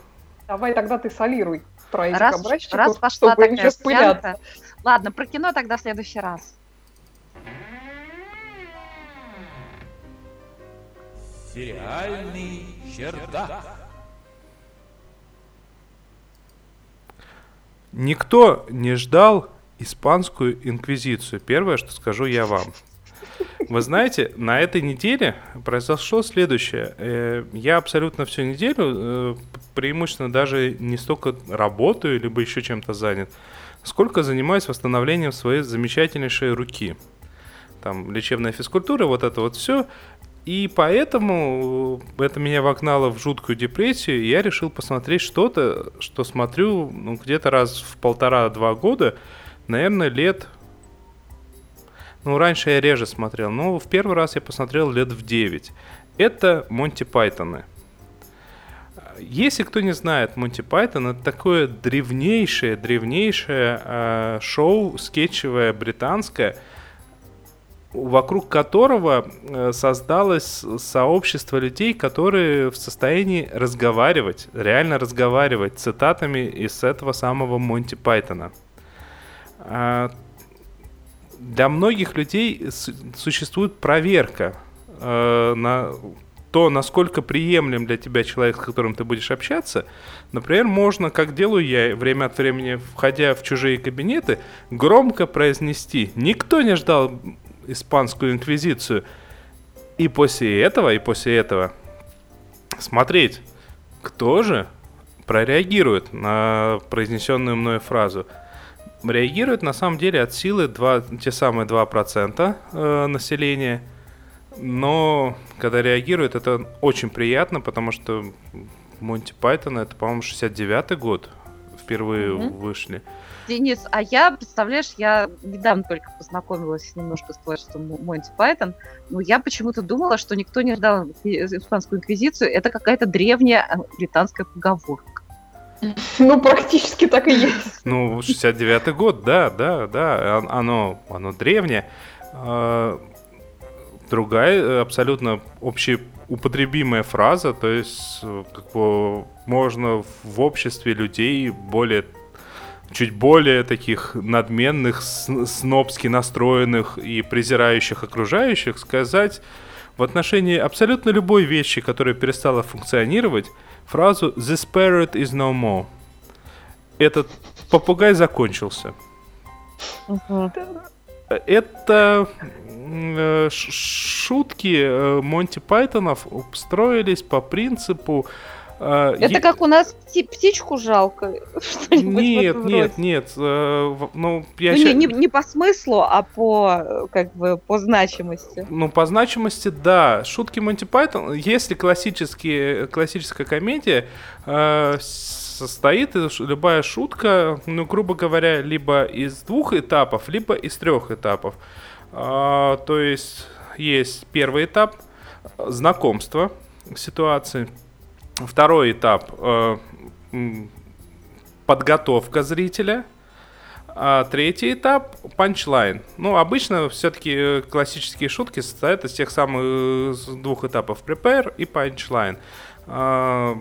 Давай тогда ты солируй про этих Раз, образчиков, раз пошла чтобы не такая распыляться. пьянка. Ладно, про кино тогда в следующий раз. Сериальный чердак. Никто не ждал испанскую инквизицию. Первое, что скажу я вам. Вы знаете, на этой неделе произошло следующее. Э, Я абсолютно всю неделю, э, преимущественно даже не столько работаю, либо еще чем-то занят, сколько занимаюсь восстановлением своей замечательнейшей руки. Там лечебная физкультура, вот это вот все. И поэтому э, это меня вогнало в жуткую депрессию, и я решил посмотреть что-то, что смотрю ну, где-то раз в полтора-два года, наверное, лет... Ну, раньше я реже смотрел, но в первый раз я посмотрел лет в 9. Это Монти Пайтоны. Если кто не знает, Монти Пайтон это такое древнейшее, древнейшее э, шоу скетчевое британское, вокруг которого э, создалось сообщество людей, которые в состоянии разговаривать, реально разговаривать цитатами из этого самого Монти Пайтона. А, Для многих людей существует проверка э, на то, насколько приемлем для тебя человек, с которым ты будешь общаться. Например, можно, как делаю я время от времени, входя в чужие кабинеты, громко произнести «Никто не ждал испанскую инквизицию». И после этого, и после этого смотреть, кто же прореагирует на произнесенную мною фразу. Реагирует на самом деле от силы 2, те самые 2% э, населения, Но когда реагирует, это очень приятно, потому что Монти Пайтон это, по-моему, 69-й год впервые Мгм. вышли. Денис, а я, представляешь, я недавно только познакомилась немножко с творчеством Монти Пайтон, но я почему-то думала, что никто не ждал испанскую инквизицию. Это какая-то древняя э, британская поговорка. Ну, практически так и есть. Ну, 69-й год, да, да, да, он- оно, оно древнее. А, Другая э, абсолютно общеупотребимая фраза, то есть э, как бы можно в обществе людей более чуть более таких надменных, снобски настроенных и презирающих окружающих сказать в отношении абсолютно любой вещи, которая перестала функционировать, фразу «The spirit is no more». Этот попугай закончился. Это м, э, шутки э, Монти Пайтонов строились по принципу... э, Это е- как у нас пти- птичку жалко. Нет, нет, нет. э, Ну, я Ну, ща- не, не- не по смыслу, а по, э, как бы, по значимости. Ну, по значимости, да. Шутки Монти Пайтон, если классические, классическая комедия э, состоит, любая шутка, ну, грубо говоря, либо из двух этапов, либо из трех этапов. А, то есть есть первый этап э, знакомства ситуации, второй этап э, подготовка зрителя, а третий этап панчлайн. Ну, обычно все-таки классические шутки состоят из тех самых э, двух этапов prepare и punchline. А,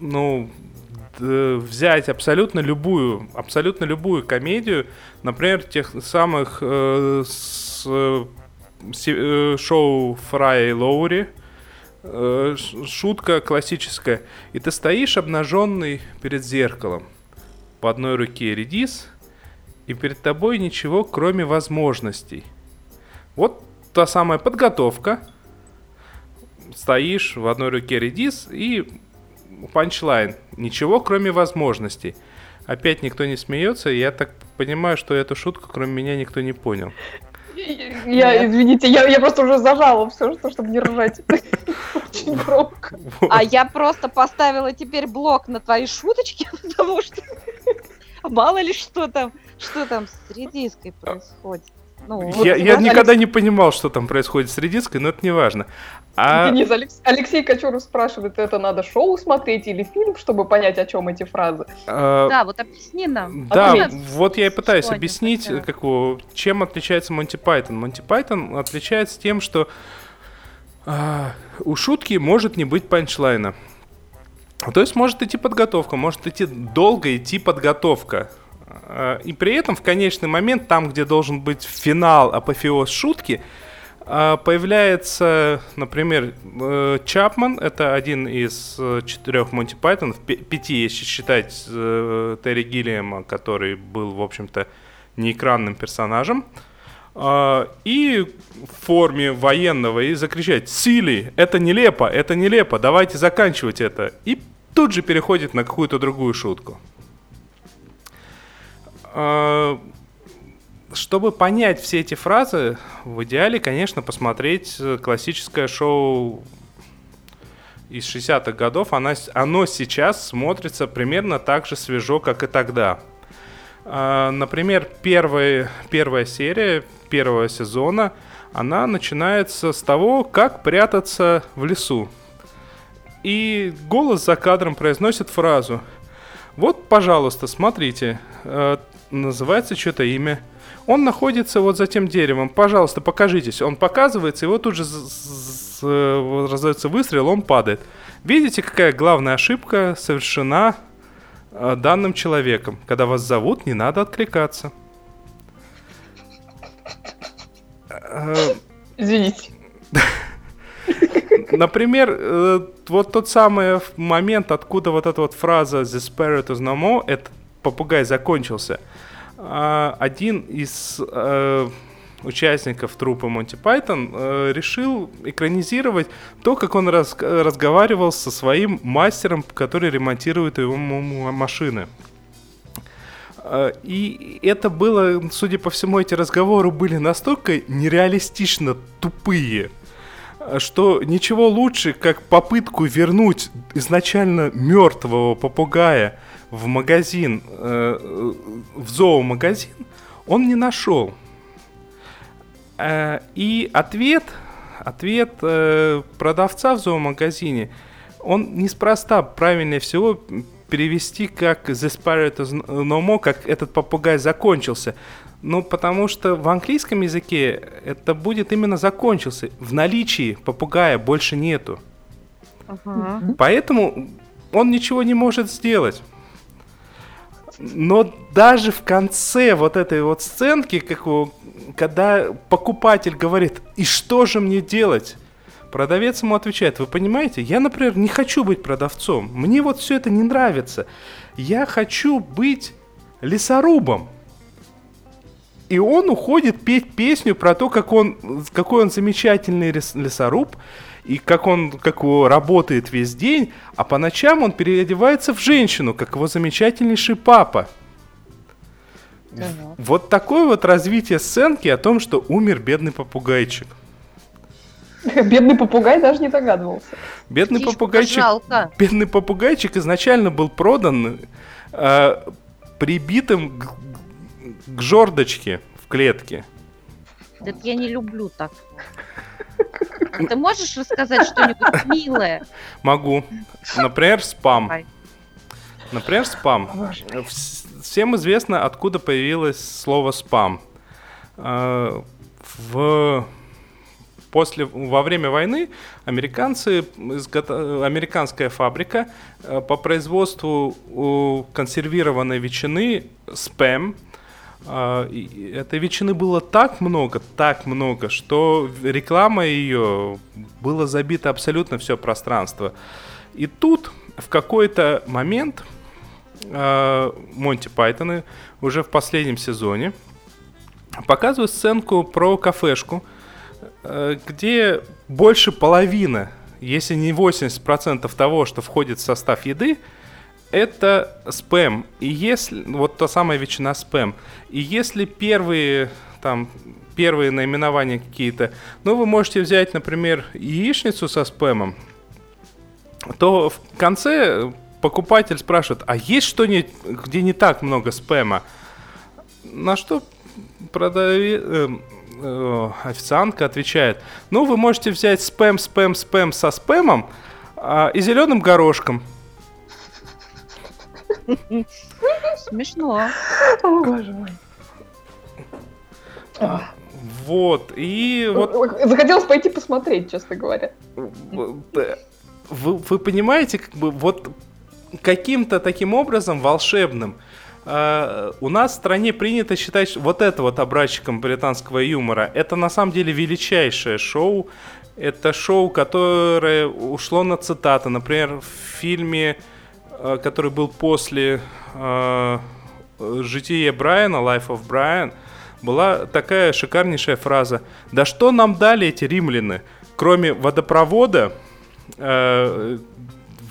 ну, взять абсолютно любую, абсолютно любую комедию, например, тех самых э, с, э, э, шоу Фрая и Лоури, э, шутка классическая, и ты стоишь обнаженный перед зеркалом, по одной руке редис, и перед тобой ничего, кроме возможностей. Вот та самая подготовка. Стоишь в одной руке редис и панчлайн. Ничего, кроме возможностей. Опять никто не смеется, я так понимаю, что эту шутку, кроме меня, никто не понял. Я, извините, я, я просто уже зажала все, что, чтобы не ржать. Очень громко. А я просто поставила теперь блок на твои шуточки, потому что мало ли что там, что там с редиской происходит. Ну, вот я я вот никогда не понимал, что там происходит с редиской, но это не важно. А, Денис, Алекс- Алексей Кочуров спрашивает, это надо шоу смотреть или фильм, чтобы понять, о чем эти фразы? а, Да, вот объясни нам. Да, Ответь. вот я и пытаюсь объяснить, хотят. как, чем отличается Монти Пайтон. Монти Пайтон отличается тем, что а, у шутки может не быть панчлайна. То есть может идти подготовка, может идти долго идти подготовка. А, И при этом в конечный момент, там, где должен быть финал, апофеоз шутки, а, появляется, например, э, Чапман, это один из э, четырех Монти Пайтонов, пяти, если считать э, Терри Гиллиама, который был, в общем-то, неэкранным персонажем, а, и в форме военного и закричать «Сили! Это нелепо! Это нелепо! Давайте заканчивать это!» И тут же переходит на какую-то другую шутку. Чтобы понять все эти фразы, в идеале, конечно, посмотреть э, классическое шоу из 60-х годов. Она, с- оно сейчас смотрится примерно так же свежо, как и тогда. А, Например, первая, первая серия первого сезона, она начинается с того, как прятаться в лесу. И голос за кадром произносит фразу. Вот, пожалуйста, смотрите, э, называется что-то имя. Он находится вот за тем деревом. Пожалуйста, покажитесь. Он показывается, и вот тут же э, раздается выстрел, он падает. Видите, какая главная ошибка совершена э, данным человеком? Когда вас зовут, не надо откликаться. Э, Извините. Например, вот тот самый момент, откуда вот эта вот фраза «The spirit is no more», этот попугай закончился. А, Один из э, участников трупа Монти Пайтон э, решил экранизировать то, как он раз- разговаривал со своим мастером, который ремонтирует его машины. Э, И это было, судя по всему, эти разговоры были настолько нереалистично тупые, что ничего лучше, как попытку вернуть изначально мертвого попугая в магазин, э, в зоомагазин, он не нашел. Э, и ответ, ответ э, продавца в зоомагазине, он неспроста правильнее всего перевести как «The spirit is no more», как «этот попугай закончился». Ну, потому что в английском языке это будет именно закончился. В наличии попугая больше нету. Ага. Поэтому он ничего не может сделать. Но даже в конце вот этой вот сценки, как у- когда покупатель говорит, и что же мне делать? Продавец ему отвечает, вы понимаете, я, например, не хочу быть продавцом. Мне вот все это не нравится. Я хочу быть лесорубом. И он уходит петь песню про то, как он, какой он замечательный лес- лесоруб, и как он как его работает весь день, а по ночам он переодевается в женщину, как его замечательнейший папа. Вот такое вот развитие сценки о том, что умер бедный попугайчик. Бедный попугай даже не догадывался. Бедный Птичку попугайчик, жалко. бедный попугайчик изначально был продан э, прибитым к, к жердочке в клетке. Да это я не люблю так. А ты можешь рассказать что-нибудь милое? Могу. Например, спам. Давай. Например, спам. Вс- Всем известно, откуда появилось слово спам. Э, В после во время войны американцы американская фабрика э, по производству консервированной ветчины спэм а, и- этой ветчины было так много, так много, что реклама ее было забито абсолютно все пространство. И тут в какой-то момент э, Монти Пайтоны уже в последнем сезоне показывают сценку про кафешку, э, где больше половины, если не 80% того, что входит в состав еды, это спэм. И если... Вот та самая ветчина спэм. И если первые там первые наименования какие-то, ну, вы можете взять, например, яичницу со спэмом, то в конце покупатель спрашивает, а есть что-нибудь, где не так много спэма? На что продаве- эм, э, официантка отвечает, ну, вы можете взять спэм, спэм, спэм со спэмом а, и зеленым горошком. Смешно. О, боже мой. Вот, и вот Захотелось пойти посмотреть, честно говоря. Вы, вы понимаете, как бы вот каким-то таким образом волшебным э, у нас в стране принято считать вот это вот образчиком британского юмора. Это на самом деле величайшее шоу. Это шоу, которое ушло на цитаты. Например, в фильме, который был после э, «Житие Брайана», «Life of Brian», была такая шикарнейшая фраза. «Да что нам дали эти римляны, кроме водопровода, э,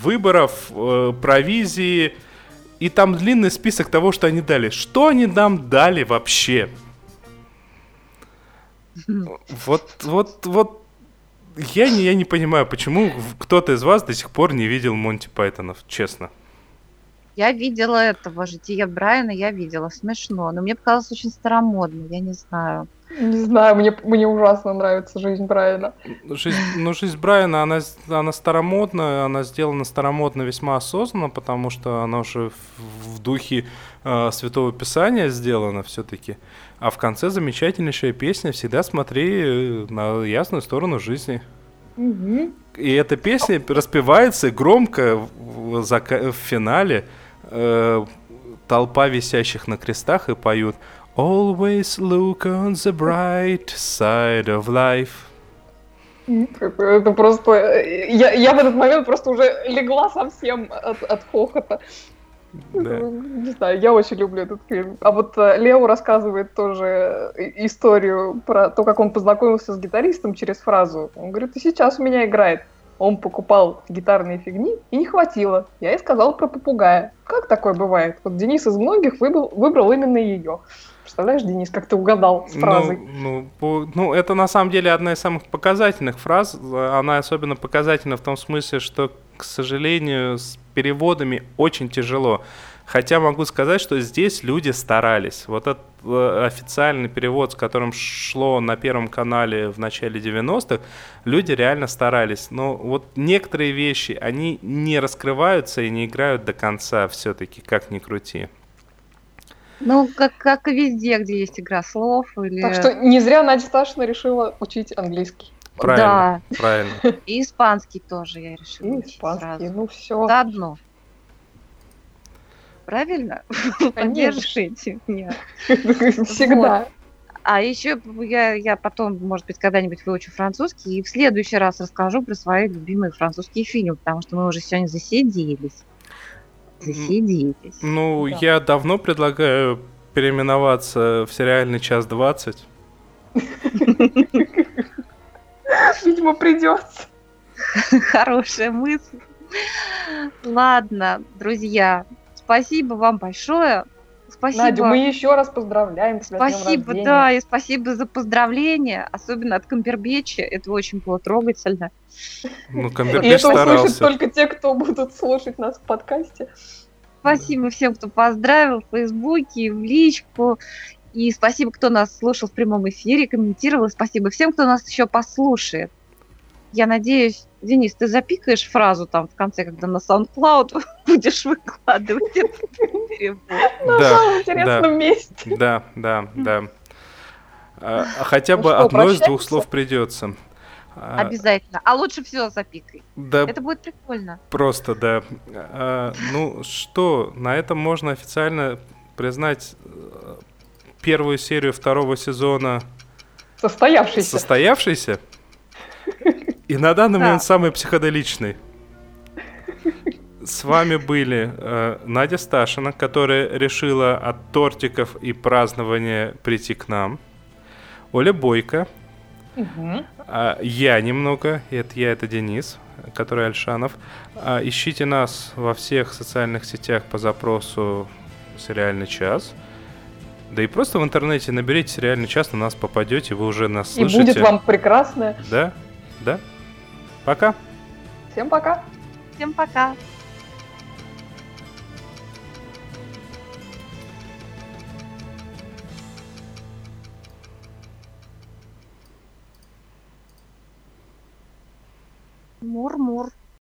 выборов, э, провизии и там длинный список того, что они дали. Что они нам дали вообще? Вот, вот, вот я не, я не понимаю, почему кто-то из вас до сих пор не видел Монти Пайтонов, честно. Я видела этого жития Брайана, я видела. Смешно. Но мне показалось очень старомодно, я не знаю. Не знаю, мне, мне ужасно нравится жизнь Брайана. Жизнь, ну, жизнь Брайана, она, она старомодная, она сделана старомодно весьма осознанно, потому что она уже в, в духе э, Святого Писания сделана все-таки. А в конце замечательнейшая песня «Всегда смотри э, на ясную сторону жизни». И эта песня распевается громко в, в в финале. Э, толпа висящих на крестах и поют Always look on the bright side of life. Это просто... э, Я, я в этот момент просто уже легла совсем от, от хохота. Да. Не знаю, я очень люблю этот фильм. А вот э, Лео рассказывает тоже э, историю про то, как он познакомился с гитаристом через фразу. Он говорит, и сейчас у меня играет Он покупал гитарные фигни, и не хватило. Я ей сказал про попугая. Как такое бывает? Вот Денис из многих выбрал, выбрал именно ее. Представляешь, Денис, как ты угадал с фразой? Ну, ну, по- ну, это на самом деле одна из самых показательных фраз. Она особенно показательна в том смысле, что, к сожалению, с переводами очень тяжело. Хотя могу сказать, что здесь люди старались. Вот этот э, официальный перевод, с которым шло на Первом канале в начале 90-х, люди реально старались. Но вот некоторые вещи, они не раскрываются и не играют до конца все-таки, как ни крути. Ну, как, как и везде, где есть игра слов или... Так что не зря Надя Сташина решила учить английский. Правильно, правильно. И испанский тоже я решила И учить испанский, сразу. ну все. Заодно. Правильно? Поддержите меня. Всегда. А еще я, я потом, может быть, когда-нибудь выучу французский и в следующий раз расскажу про свои любимые французские фильмы, потому что мы уже сегодня засиделись. Засиделись. Ну, Да. я давно предлагаю переименоваться в сериальный час 20. Видимо, придется. Хорошая мысль. Ладно, друзья, спасибо вам большое. Спасибо. Надю, мы еще раз поздравляем тебя с днем Спасибо, рождения. да, и спасибо за поздравления, особенно от Камбербеча. Это очень было трогательно. Ну, И Камбербэтч это услышат только те, кто будут слушать нас в подкасте. Спасибо всем, кто поздравил в Фейсбуке, в личку. И спасибо, кто нас слушал в прямом эфире, комментировал. И спасибо всем, кто нас еще послушает. Я надеюсь, Денис, ты запикаешь фразу там в конце, когда на SoundCloud будешь выкладывать этот перевод. На интересном месте. Да, да, да. А, а хотя Ну бы одно из двух слов придется. А, Обязательно. А лучше все запикай. Да, Это будет прикольно. просто, да. А, ну что, на этом можно официально признать э, первую серию второго сезона Состоявшийся. состоявшейся. И на данный Да. момент самый психоделичный. С вами были э, Надя Сташина, которая решила от тортиков и празднования прийти к нам. Оля Бойко. Мгм. а, я немного, и это я, это Денис, который Альшанов. А, ищите нас во всех социальных сетях по запросу «Сериальный час». Да и просто в интернете наберите «Сериальный час», на нас попадете, вы уже нас И слышите. будет вам прекрасно. Да, да. Пока. Всем пока. Всем пока. Мур-мур.